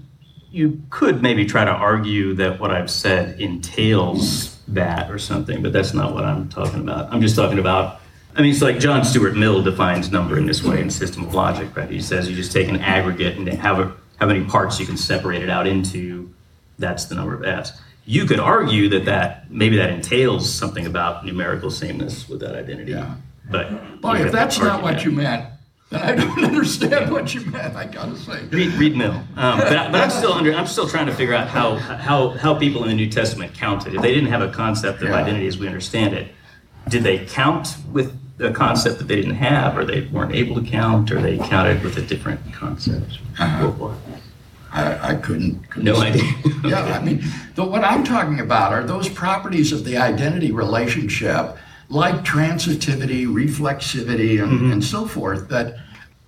you could maybe try to argue that what I've said entails that or something, but that's not what I'm talking about. I'm just talking about, I mean, it's like John Stuart Mill defines number in this way in System of Logic, right? He says you just take an aggregate and have how many parts you can separate it out into, that's the number of s. You could argue that that maybe that entails something about numerical sameness with that identity. Yeah. But Boy, if that's not what you meant, then I don't understand what you meant, I gotta say. Read, read Mill. Um, but, but I'm still under. I'm still trying to figure out how how how people in the New Testament counted. If they didn't have a concept of Yeah. identity as we understand it, did they count with a concept that they didn't have, or they weren't able to count, or they counted with a different concept? Was? I, I couldn't. couldn't No idea. yeah, I mean, the, what I'm talking about are those properties of the identity relationship, like transitivity, reflexivity, and, Mm-hmm. and so forth, that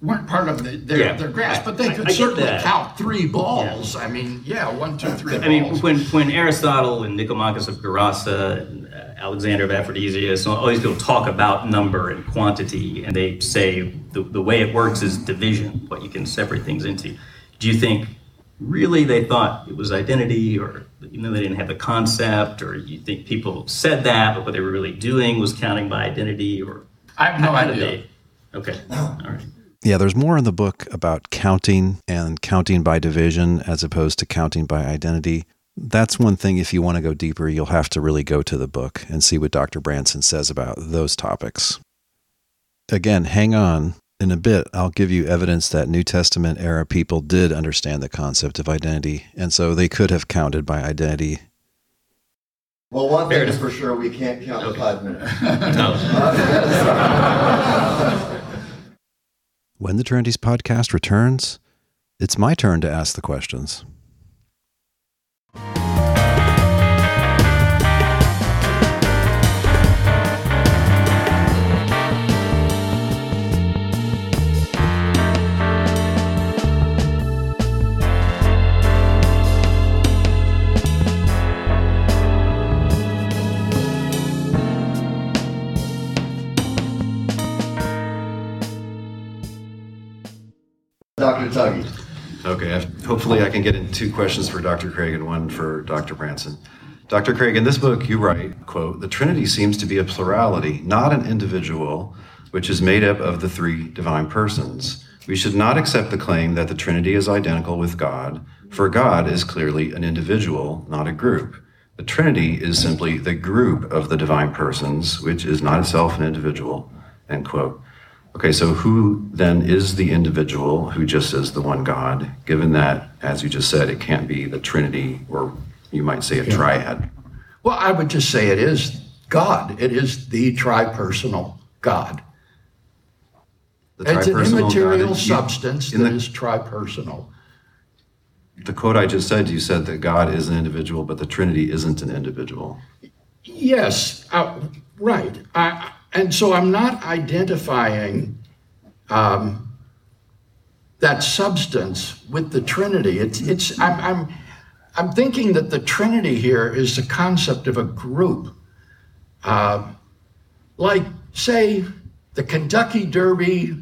weren't part of the, their, Yeah. their grasp. But they could I get certainly count three balls. I mean, yeah, one, two, three I mean, when when Aristotle and Nicomachus of Gerasa and uh, Alexander of Aphrodisias, all these people talk about number and quantity, and they say the, the way it works is division, what you can separate things into. Do you think really they thought it was identity, or you know they didn't have the concept, or you think people said that, but what they were really doing was counting by identity, or I have no how did idea. they? Okay, all right. Yeah, there's more in the book about counting and counting by division as opposed to counting by identity. That's one thing, if you want to go deeper, you'll have to really go to the book and see what Dr. Branson says about those topics. Again, hang on. In a bit, I'll give you evidence that New Testament era people did understand the concept of identity, and so they could have counted by identity. Well, one thing is for sure, we can't count in five minutes. When the Trinities podcast returns, it's my turn to ask the questions. Dr. Tuggy. Okay, hopefully I can get in two questions for Dr. Craig and one for Dr. Branson. Dr. Craig, in this book you write, quote, "The Trinity seems to be a plurality, not an individual, which is made up of the three divine persons. We should not accept the claim that the Trinity is identical with God, for God is clearly an individual, not a group. The Trinity is simply the group of the divine persons, which is not itself an individual." End quote. Okay, so who then is the individual who just is the one God, given that, as you just said, it can't be the Trinity, or you might say a triad? Well, I would just say it is God. It is the tripersonal God. The It's an God, immaterial you- substance in that the- is tripersonal. The quote I just said, you said that God is an individual, but the Trinity isn't an individual. Yes, uh, right. I, and so I'm not identifying um, that substance with the Trinity. It's, it's, I'm, I'm, I'm thinking that the Trinity here is the concept of a group. Uh, like, say, the Kentucky Derby,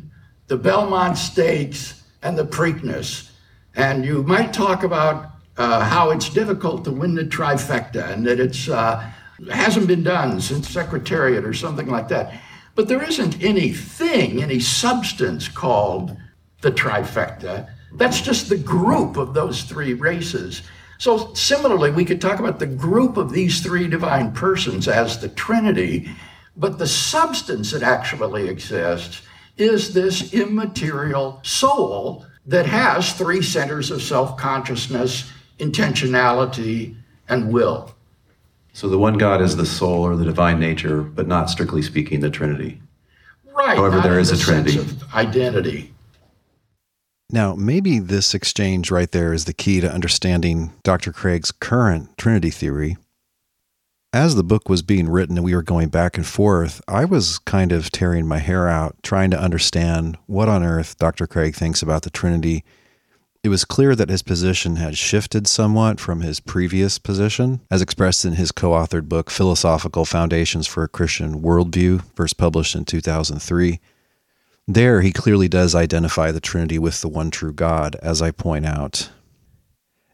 the Belmont Stakes, and the Preakness. And you might talk about uh, how it's difficult to win the trifecta and that it's uh, hasn't been done since Secretariat or something like that. But there isn't anything, any substance called the trifecta. That's just the group of those three races. So similarly, we could talk about the group of these three divine persons as the Trinity, but the substance that actually exists is this immaterial soul that has three centers of self consciousness, intentionality, and will. So the one God is the soul or the divine nature, but not strictly speaking the Trinity. Right. However, not there in is the a Trinity. sense of identity. Now, maybe this exchange right there is the key to understanding Dr. Craig's current Trinity theory. As the book was being written and we were going back and forth, I was kind of tearing my hair out trying to understand what on earth Dr. Craig thinks about the Trinity. It was clear that his position had shifted somewhat from his previous position, as expressed in his co authored book, Philosophical Foundations for a Christian Worldview, first published in 2003. There, he clearly does identify the Trinity with the one true God, as I point out.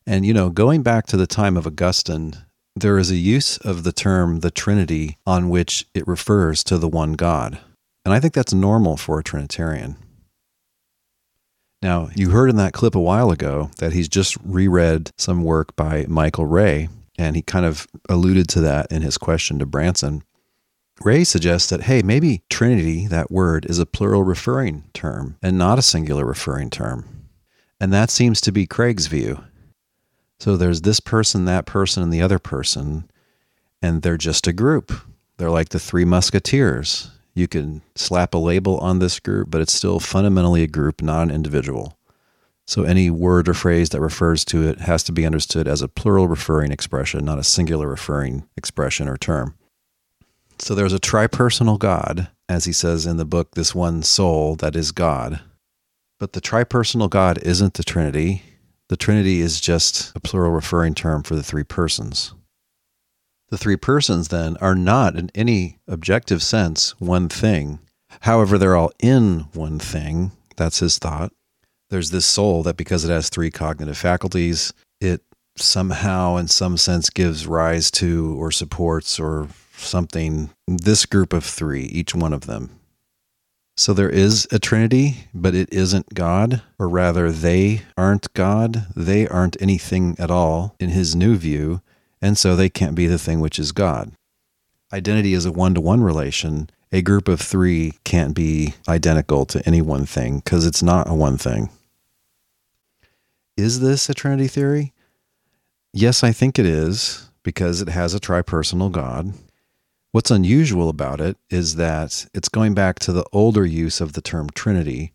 And, you know, going back to the time of Augustine, there is a use of the term the Trinity on which it refers to the one God. And I think that's normal for a Trinitarian. Now, you heard in that clip a while ago that he's just reread some work by Michael Rea, and he kind of alluded to that in his question to Branson. Rea suggests that, hey, maybe Trinity, that word, is a plural referring term and not a singular referring term. And that seems to be Craig's view. So there's this person, that person, and the other person, and they're just a group. They're like the three musketeers. You can slap a label on this group, but it's still fundamentally a group, not an individual. So any word or phrase that refers to it has to be understood as a plural referring expression, not a singular referring expression or term. So there's a tripersonal God, as he says in the book, this one soul that is God. But the tripersonal God isn't the Trinity. The Trinity is just a plural referring term for the three persons. The three persons, then, are not in any objective sense one thing. However, they're all in one thing. That's his thought. There's this soul that, because it has three cognitive faculties, it somehow, in some sense, gives rise to or supports or something this group of three, each one of them. So there is a Trinity, but it isn't God, or rather, they aren't God. They aren't anything at all in his new view, and so they can't be the thing which is God. Identity is a one to one relation. A group of three can't be identical to any one thing because it's not a one thing. Is this a Trinity theory? Yes, I think it is because it has a tripersonal God. What's unusual about it is that it's going back to the older use of the term Trinity.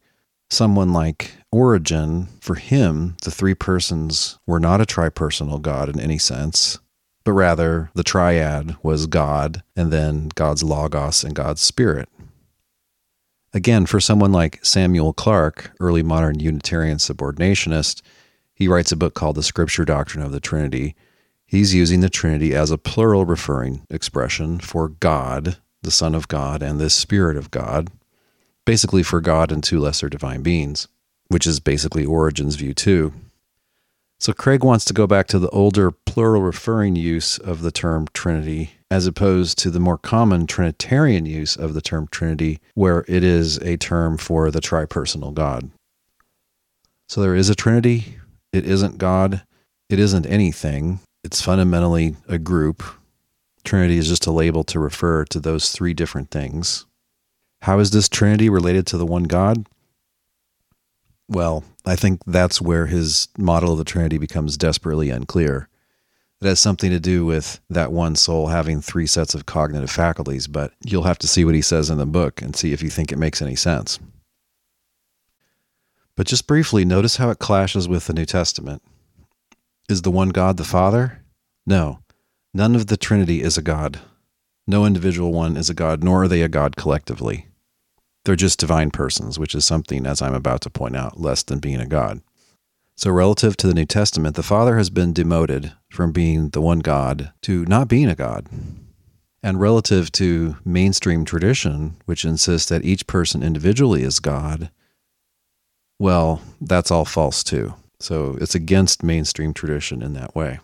Someone like Origen, for him, the three persons were not a tripersonal God in any sense, but rather the triad was God and then God's Logos and God's Spirit. Again, for someone like Samuel Clarke, early modern Unitarian subordinationist, he writes a book called The Scripture Doctrine of the Trinity. He's using the Trinity as a plural referring expression for God, the Son of God, and the Spirit of God, basically for God and two lesser divine beings, which is basically Origen's view too. So Craig wants to go back to the older plural referring use of the term Trinity as opposed to the more common Trinitarian use of the term Trinity, where it is a term for the tripersonal God. So there is a Trinity. It isn't God. It isn't anything. It's fundamentally a group. Trinity is just a label to refer to those three different things. How is this Trinity related to the one God? Well, I think that's where his model of the Trinity becomes desperately unclear. It has something to do with that one soul having three sets of cognitive faculties, but you'll have to see what he says in the book and see if you think it makes any sense. But just briefly, notice how it clashes with the New Testament. Is the one God the Father? No. None of the Trinity is a God. No individual one is a God, nor are they a God collectively. They're just divine persons, which is something, as I'm about to point out, less than being a God. So, relative to the New Testament, the Father has been demoted from being the one God to not being a God. And relative to mainstream tradition, which insists that each person individually is God, well, that's all false too. So, it's against mainstream tradition in that way.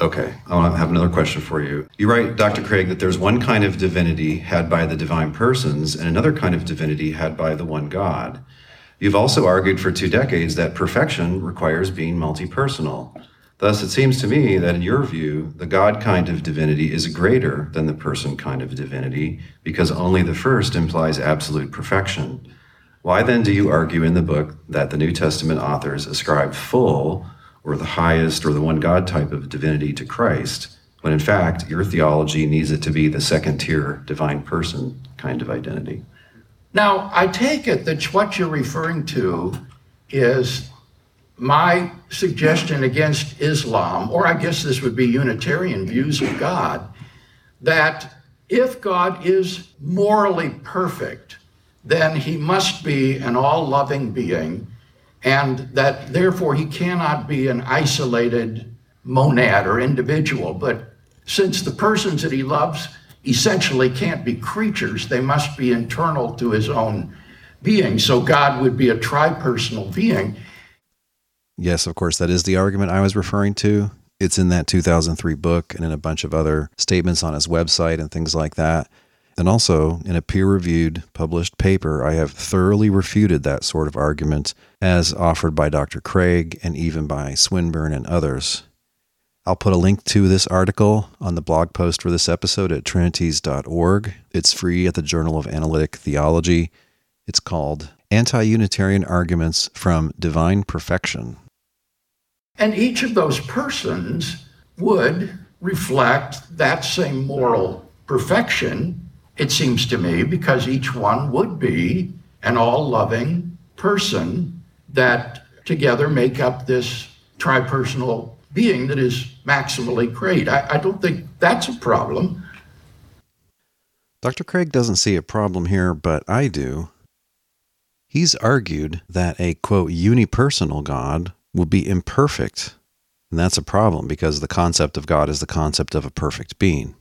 Okay, I have another question for you. You write, Dr. Craig, that there's one kind of divinity had by the divine persons and another kind of divinity had by the one God. You've also argued for two decades that perfection requires being multi personal. Thus, it seems to me that in your view, the God kind of divinity is greater than the person kind of divinity because only the first implies absolute perfection. Why then do you argue in the book that the New Testament authors ascribe full or the highest or the one God type of divinity to Christ, when in fact, your theology needs it to be the second tier divine person kind of identity. Now, I take it that what you're referring to is my suggestion against Islam, or I guess this would be Unitarian views of God, that if God is morally perfect, then he must be an all loving being, and that therefore he cannot be an isolated monad or individual. But since the persons that he loves essentially can't be creatures, they must be internal to his own being. So God would be a tripersonal being. Yes, of course, that is the argument I was referring to. It's in that 2003 book and in a bunch of other statements on his website and things like that. And also, in a peer reviewed published paper, I have thoroughly refuted that sort of argument as offered by Dr. Craig and even by Swinburne and others. I'll put a link to this article on the blog post for this episode at trinities.org. It's free at the Journal of Analytic Theology. It's called Anti Unitarian Arguments from Divine Perfection. And each of those persons would reflect that same moral perfection it seems to me, because each one would be an all loving person that together make up this tripersonal being that is maximally great. I, I, don't think that's a problem. Dr. Craig doesn't see a problem here, but I do. He's argued that a quote unipersonal God will be imperfect. And that's a problem because the concept of God is the concept of a perfect being.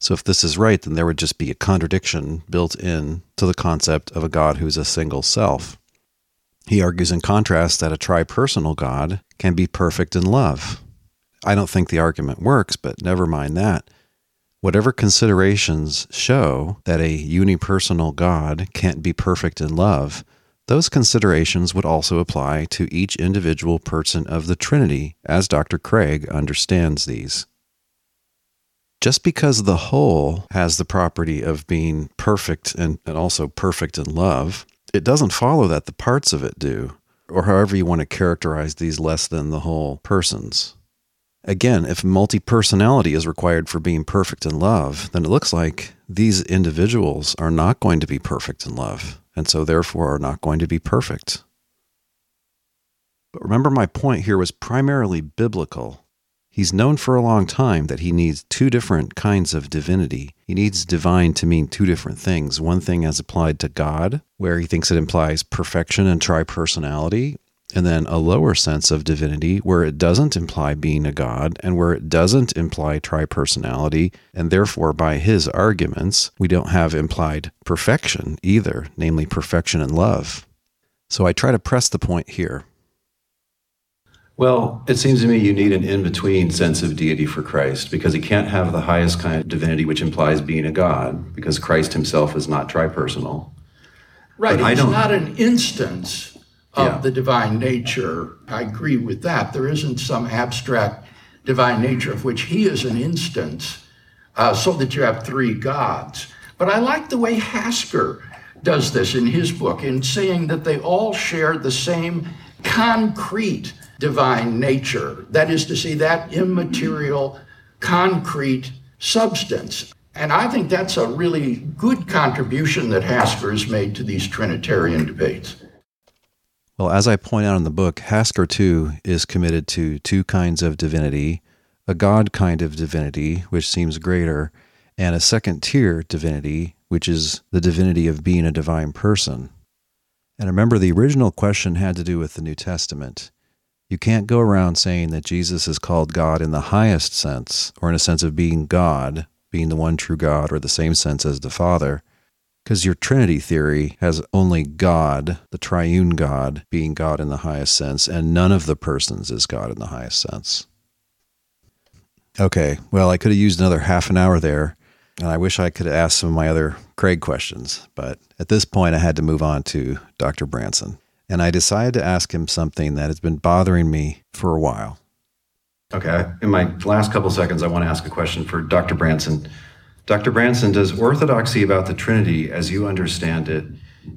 So if this is right, then there would just be a contradiction built in to the concept of a God who's a single self. He argues in contrast that a tripersonal God can be perfect in love. I don't think the argument works, but never mind that. Whatever considerations show that a unipersonal God can't be perfect in love, those considerations would also apply to each individual person of the Trinity, as Dr. Craig understands these just because the whole has the property of being perfect and, and also perfect in love, it doesn't follow that the parts of it do, or however you want to characterize these less than the whole persons. Again, if multi personality is required for being perfect in love, then it looks like these individuals are not going to be perfect in love, and so therefore are not going to be perfect. But remember, my point here was primarily biblical He's known for a long time that he needs two different kinds of divinity. He needs divine to mean two different things. One thing as applied to God, where he thinks it implies perfection and tripersonality, and then a lower sense of divinity where it doesn't imply being a god and where it doesn't imply tripersonality, and therefore, by his arguments, we don't have implied perfection either, namely perfection in love. So I try to press the point here. Well, it seems to me you need an in between sense of deity for Christ because he can't have the highest kind of divinity, which implies being a God, because Christ himself is not tripersonal. Right. But it's not an instance of yeah. the divine nature. I agree with that. There isn't some abstract divine nature of which he is an instance, uh, so that you have three gods. But I like the way Hasker does this in his book in saying that they all share the same concrete divine nature. That is to say, that immaterial, concrete substance. And I think that's a really good contribution that Hasker has made to these Trinitarian debates. Well, as I point out in the book, Hasker too is committed to two kinds of divinity a God kind of divinity, which seems greater, and a second tier divinity, which is the divinity of being a divine person. And remember, the original question had to do with the New Testament. You can't go around saying that Jesus is called God in the highest sense, or in a sense of being God, being the one true God, or the same sense as the Father, because your Trinity theory has only God, the triune God, being God in the highest sense, and none of the persons is God in the highest sense. Okay, well, I could have used another half an hour there, and I wish I could have asked some of my other Craig questions, but at this point I had to move on to Dr. Branson and I decided to ask him something that has been bothering me for a while. Okay. In my last couple seconds, I want to ask a question for Dr. Branson. Dr. Branson, does orthodoxy about the Trinity, as you understand it,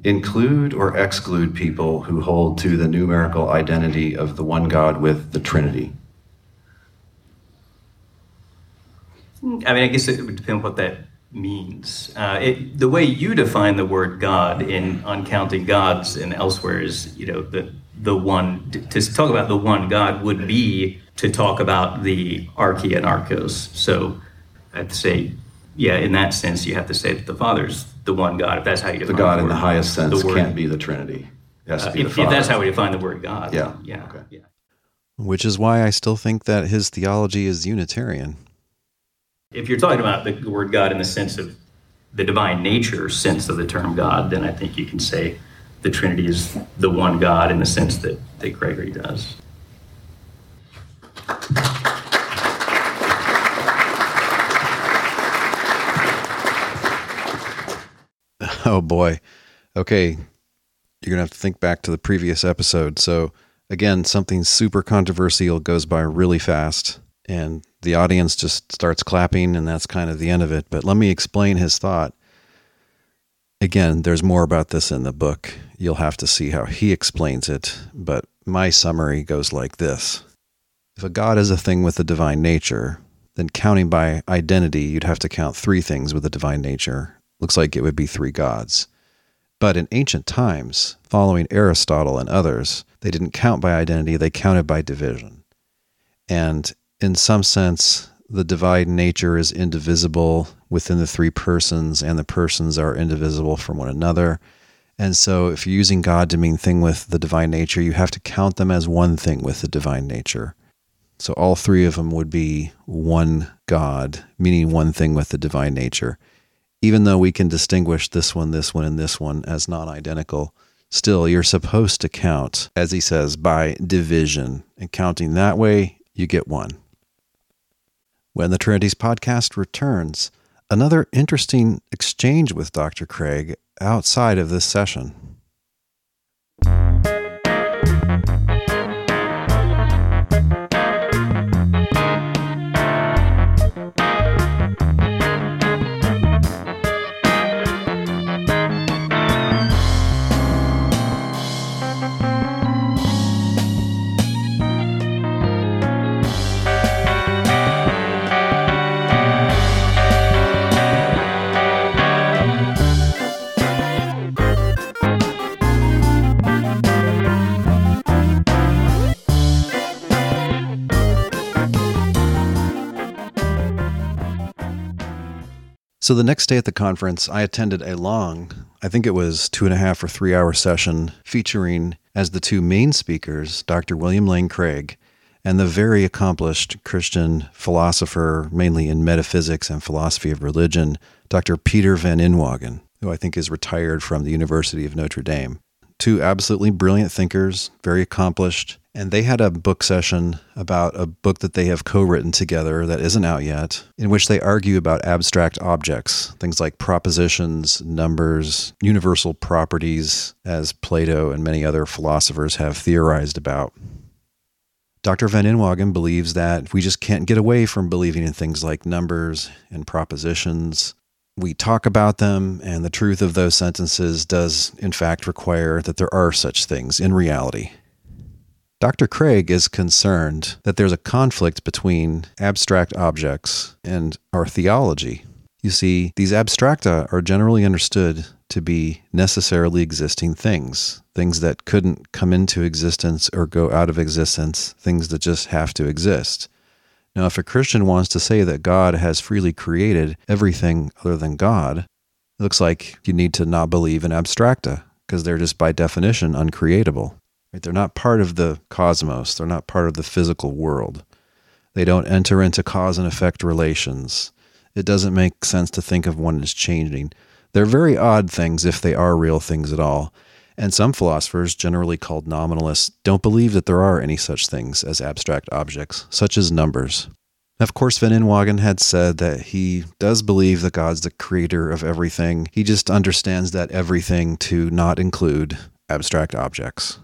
include or exclude people who hold to the numerical identity of the one God with the Trinity? I mean, I guess it would depend what that means. Uh, it, the way you define the word God in Uncounting Gods and elsewhere is, you know, the the one to talk about the one God would be to talk about the arche and archos. So I'd say, yeah, in that sense, you have to say that the Father's the one God. If that's how you define the God the in the highest sense the word, can't be the Trinity. It uh, be the if, if that's how we define the word God. Yeah. Yeah. Okay. yeah. Which is why I still think that his theology is Unitarian. If you're talking about the word God in the sense of the divine nature sense of the term God, then I think you can say the Trinity is the one God in the sense that, that Gregory does. Oh boy. Okay. You're going to have to think back to the previous episode. So, again, something super controversial goes by really fast, and the audience just starts clapping, and that's kind of the end of it. But let me explain his thought. Again, there's more about this in the book. You'll have to see how he explains it. But my summary goes like this If a God is a thing with a divine nature, then counting by identity, you'd have to count three things with a divine nature. Looks like it would be three gods. But in ancient times, following Aristotle and others, they didn't count by identity, they counted by division. And in some sense, the divine nature is indivisible within the three persons, and the persons are indivisible from one another. And so, if you're using God to mean thing with the divine nature, you have to count them as one thing with the divine nature. So, all three of them would be one God, meaning one thing with the divine nature even though we can distinguish this one, this one, and this one as non identical, still you're supposed to count, as he says, by division. And counting that way, you get one. When the Trinities podcast returns, another interesting exchange with Dr. Craig outside of this session. So the next day at the conference, I attended a long, I think it was two and a half or three hour session featuring as the two main speakers, Dr. William Lane Craig and the very accomplished Christian philosopher, mainly in metaphysics and philosophy of religion, Dr. Peter Van Inwagen, who I think is retired from the University of Notre Dame. Two absolutely brilliant thinkers, very accomplished, and they had a book session about a book that they have co written together that isn't out yet, in which they argue about abstract objects, things like propositions, numbers, universal properties, as Plato and many other philosophers have theorized about. Dr. Van Inwagen believes that we just can't get away from believing in things like numbers and propositions. We talk about them, and the truth of those sentences does, in fact, require that there are such things in reality. Dr. Craig is concerned that there's a conflict between abstract objects and our theology. You see, these abstracta are generally understood to be necessarily existing things, things that couldn't come into existence or go out of existence, things that just have to exist. Now, if a Christian wants to say that God has freely created everything other than God, it looks like you need to not believe in abstracta because they're just by definition uncreatable. Right? They're not part of the cosmos, they're not part of the physical world. They don't enter into cause and effect relations. It doesn't make sense to think of one as changing. They're very odd things if they are real things at all. And some philosophers, generally called nominalists, don't believe that there are any such things as abstract objects, such as numbers. Of course, Van Inwagen had said that he does believe that God's the creator of everything. He just understands that everything to not include abstract objects.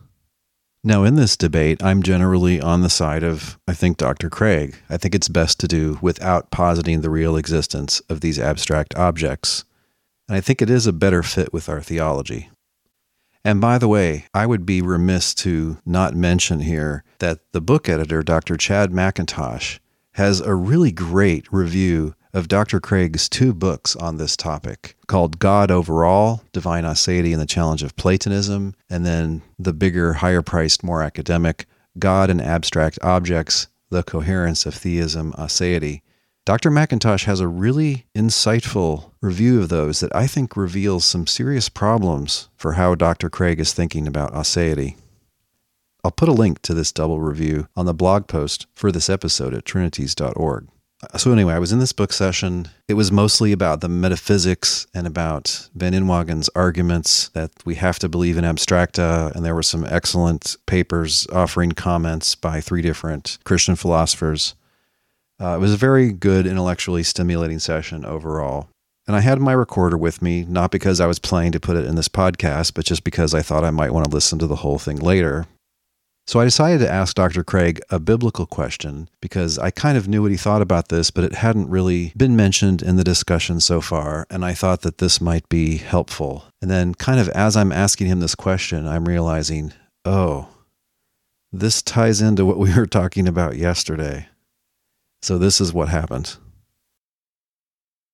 Now, in this debate, I'm generally on the side of, I think, Dr. Craig. I think it's best to do without positing the real existence of these abstract objects. And I think it is a better fit with our theology. And by the way, I would be remiss to not mention here that the book editor, Dr. Chad McIntosh, has a really great review of Dr. Craig's two books on this topic called God Over All, Divine Aseity and the Challenge of Platonism, and then the bigger, higher priced, more academic God and Abstract Objects, The Coherence of Theism, Aseity. Dr. McIntosh has a really insightful review of those that I think reveals some serious problems for how Dr. Craig is thinking about aseity. I'll put a link to this double review on the blog post for this episode at trinities.org. So, anyway, I was in this book session. It was mostly about the metaphysics and about Van Inwagen's arguments that we have to believe in abstracta. And there were some excellent papers offering comments by three different Christian philosophers. Uh, it was a very good, intellectually stimulating session overall. And I had my recorder with me, not because I was planning to put it in this podcast, but just because I thought I might want to listen to the whole thing later. So I decided to ask Dr. Craig a biblical question because I kind of knew what he thought about this, but it hadn't really been mentioned in the discussion so far, and I thought that this might be helpful. And then, kind of as I'm asking him this question, I'm realizing, oh, this ties into what we were talking about yesterday. So this is what happened.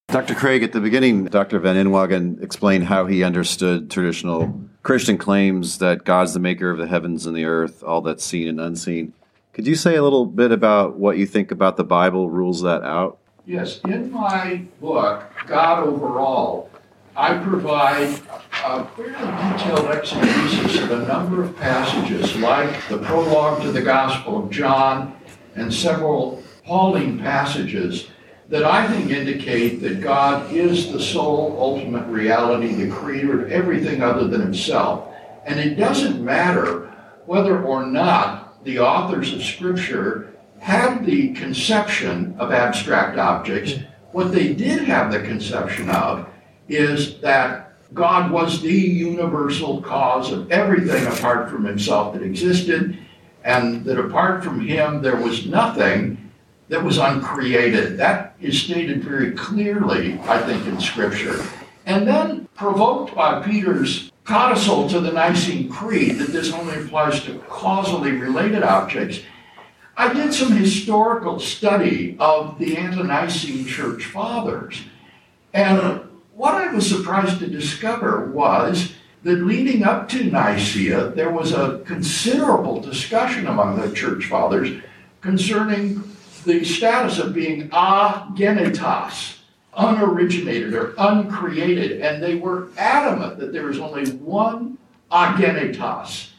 Dr. Craig, at the beginning, Dr. Van Inwagen explained how he understood traditional Christian claims that God's the maker of the heavens and the earth, all that's seen and unseen. Could you say a little bit about what you think about the Bible rules that out? Yes, in my book, God Over All, I provide a fairly detailed exegesis of a number of passages, like the prologue to the Gospel of John and several Pauline passages that I think indicate that God is the sole ultimate reality, the creator of everything other than himself. And it doesn't matter whether or not the authors of Scripture had the conception of abstract objects. What they did have the conception of is that God was the universal cause of everything apart from himself that existed, and that apart from him there was nothing that was uncreated. That is stated very clearly, I think, in Scripture. And then, provoked by Peter's codicil to the Nicene Creed that this only applies to causally related objects, I did some historical study of the ante-Nicene Church Fathers. And what I was surprised to discover was that leading up to Nicaea, there was a considerable discussion among the Church Fathers concerning the status of being agenetos, unoriginated or uncreated, and they were adamant that there is only one agenetos.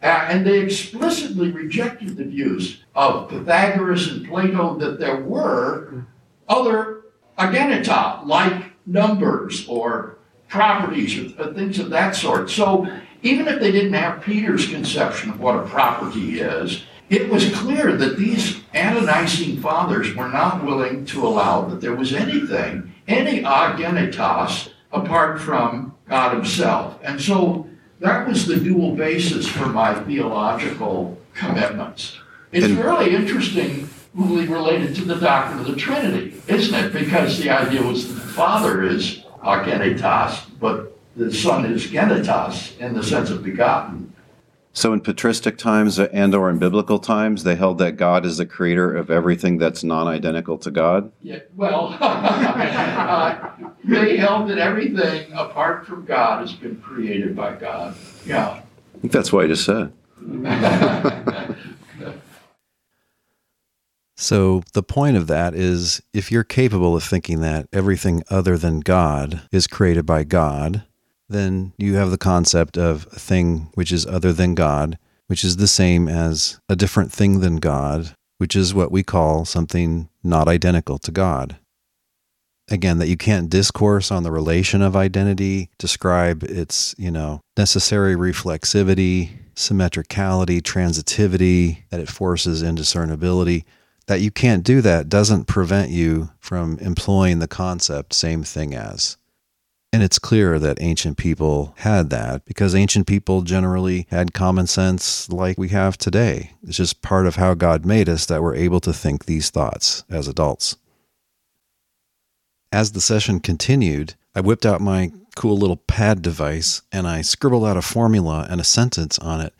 Uh, and they explicitly rejected the views of Pythagoras and Plato that there were other ageneta, like numbers or properties or things of that sort. So even if they didn't have Peter's conception of what a property is, it was clear that these ante fathers were not willing to allow that there was anything, any agenetos, apart from God Himself. And so that was the dual basis for my theological commitments. It's and, really interesting, related to the doctrine of the Trinity, isn't it? Because the idea was that the Father is agenetos, but the Son is genitas in the sense of begotten. So in patristic times and or in biblical times, they held that God is the creator of everything that's non-identical to God. Yeah, well, uh, they held that everything apart from God has been created by God. Yeah. I think that's what I just said. so the point of that is if you're capable of thinking that everything other than God is created by God, then you have the concept of a thing which is other than God, which is the same as a different thing than God, which is what we call something not identical to God. Again, that you can't discourse on the relation of identity, describe its, you know, necessary reflexivity, symmetricality, transitivity, that it forces indiscernibility. That you can't do that doesn't prevent you from employing the concept same thing as. And it's clear that ancient people had that because ancient people generally had common sense like we have today. It's just part of how God made us that we're able to think these thoughts as adults. As the session continued, I whipped out my cool little pad device and I scribbled out a formula and a sentence on it.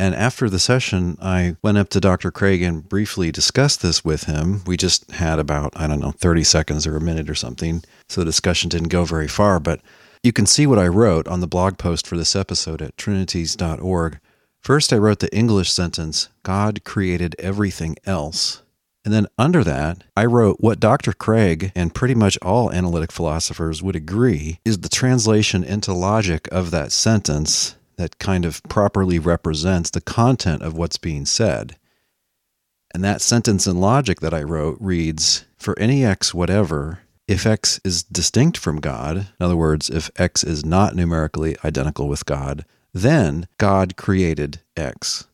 And after the session, I went up to Dr. Craig and briefly discussed this with him. We just had about, I don't know, 30 seconds or a minute or something. So the discussion didn't go very far. But you can see what I wrote on the blog post for this episode at trinities.org. First, I wrote the English sentence God created everything else. And then under that, I wrote what Dr. Craig and pretty much all analytic philosophers would agree is the translation into logic of that sentence that kind of properly represents the content of what's being said. And that sentence in logic that I wrote reads For any x whatever, if x is distinct from God, in other words, if x is not numerically identical with God, then God created x.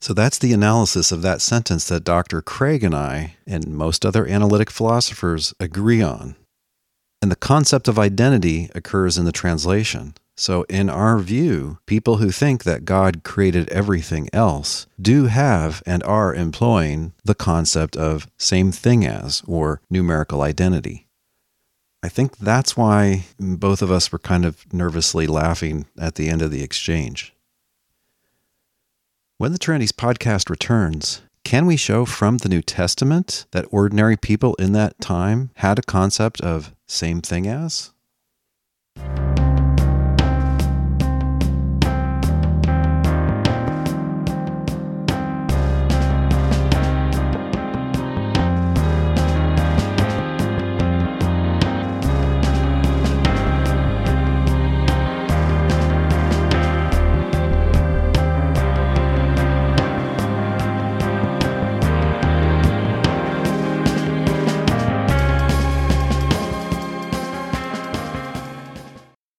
So that's the analysis of that sentence that Dr. Craig and I, and most other analytic philosophers, agree on. And the concept of identity occurs in the translation. So, in our view, people who think that God created everything else do have and are employing the concept of same thing as or numerical identity. I think that's why both of us were kind of nervously laughing at the end of the exchange. When the Trinities podcast returns, can we show from the New Testament that ordinary people in that time had a concept of same thing as?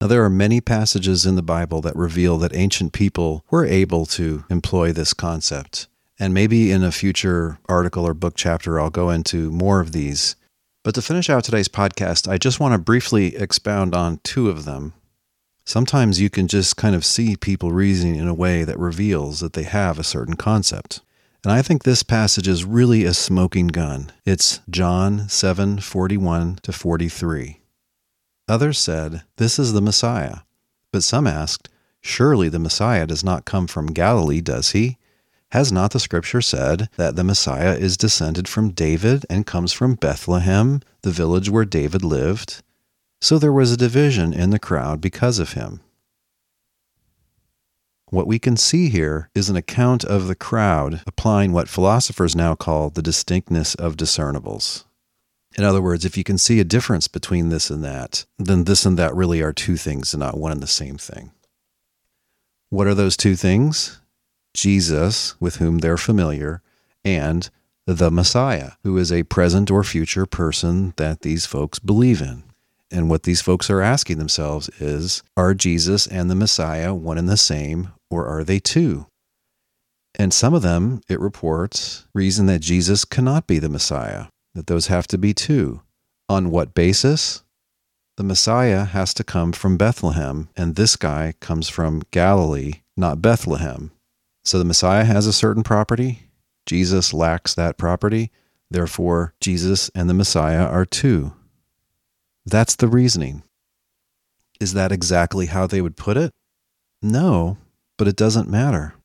Now, there are many passages in the Bible that reveal that ancient people were able to employ this concept. And maybe in a future article or book chapter, I'll go into more of these. But to finish out today's podcast, I just want to briefly expound on two of them. Sometimes you can just kind of see people reasoning in a way that reveals that they have a certain concept. And I think this passage is really a smoking gun. It's John 7 41 to 43. Others said, This is the Messiah. But some asked, Surely the Messiah does not come from Galilee, does he? Has not the Scripture said that the Messiah is descended from David and comes from Bethlehem, the village where David lived? So there was a division in the crowd because of him. What we can see here is an account of the crowd applying what philosophers now call the distinctness of discernibles. In other words, if you can see a difference between this and that, then this and that really are two things and not one and the same thing. What are those two things? Jesus, with whom they're familiar, and the Messiah, who is a present or future person that these folks believe in. And what these folks are asking themselves is Are Jesus and the Messiah one and the same, or are they two? And some of them, it reports, reason that Jesus cannot be the Messiah that those have to be two. On what basis? The Messiah has to come from Bethlehem, and this guy comes from Galilee, not Bethlehem. So the Messiah has a certain property. Jesus lacks that property. Therefore, Jesus and the Messiah are two. That's the reasoning. Is that exactly how they would put it? No, but it doesn't matter.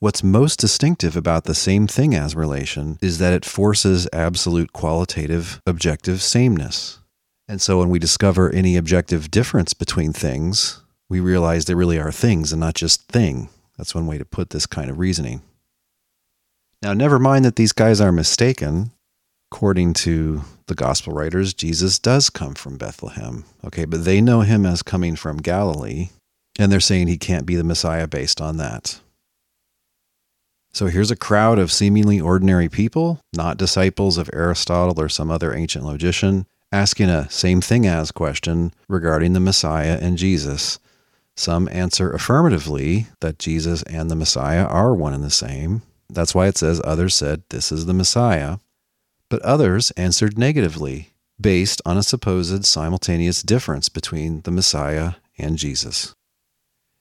What's most distinctive about the same thing as relation is that it forces absolute qualitative objective sameness. And so when we discover any objective difference between things, we realize they really are things and not just thing. That's one way to put this kind of reasoning. Now, never mind that these guys are mistaken. According to the gospel writers, Jesus does come from Bethlehem. Okay, but they know him as coming from Galilee, and they're saying he can't be the Messiah based on that. So here's a crowd of seemingly ordinary people, not disciples of Aristotle or some other ancient logician, asking a same thing as question regarding the Messiah and Jesus. Some answer affirmatively that Jesus and the Messiah are one and the same. That's why it says others said, This is the Messiah. But others answered negatively, based on a supposed simultaneous difference between the Messiah and Jesus.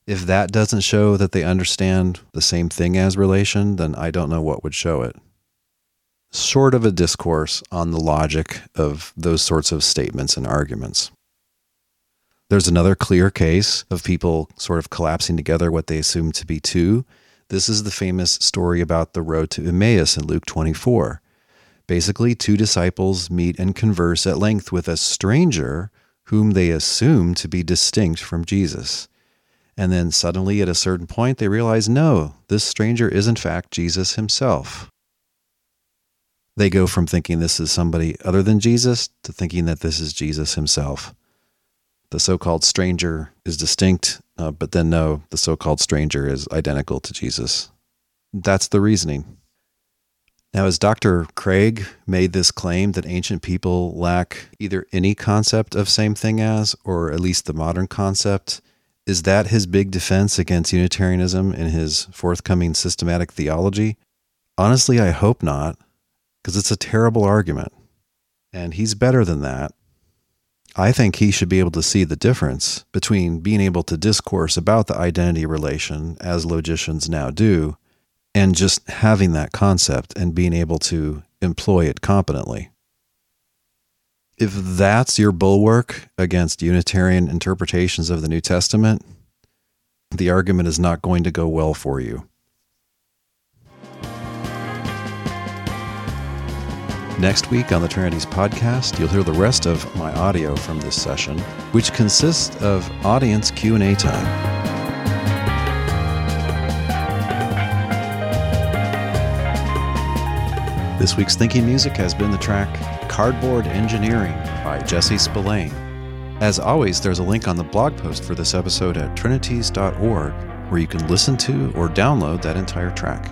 If that doesn't show that they understand the same thing as relation, then I don't know what would show it. Sort of a discourse on the logic of those sorts of statements and arguments. There's another clear case of people sort of collapsing together what they assume to be two. This is the famous story about the road to Emmaus in Luke 24. Basically, two disciples meet and converse at length with a stranger whom they assume to be distinct from Jesus. And then suddenly, at a certain point, they realize no, this stranger is in fact Jesus himself. They go from thinking this is somebody other than Jesus to thinking that this is Jesus himself the so called stranger is distinct, uh, but then no, the so called stranger is identical to Jesus. That's the reasoning. Now, as Dr. Craig made this claim that ancient people lack either any concept of same thing as, or at least the modern concept, is that his big defense against Unitarianism in his forthcoming systematic theology? Honestly, I hope not, because it's a terrible argument. And he's better than that. I think he should be able to see the difference between being able to discourse about the identity relation, as logicians now do, and just having that concept and being able to employ it competently. If that's your bulwark against Unitarian interpretations of the New Testament, the argument is not going to go well for you. Next week on the Trinities podcast, you'll hear the rest of my audio from this session, which consists of audience Q&A time. This week's thinking music has been the track Cardboard Engineering by Jesse Spillane. As always, there's a link on the blog post for this episode at trinities.org where you can listen to or download that entire track.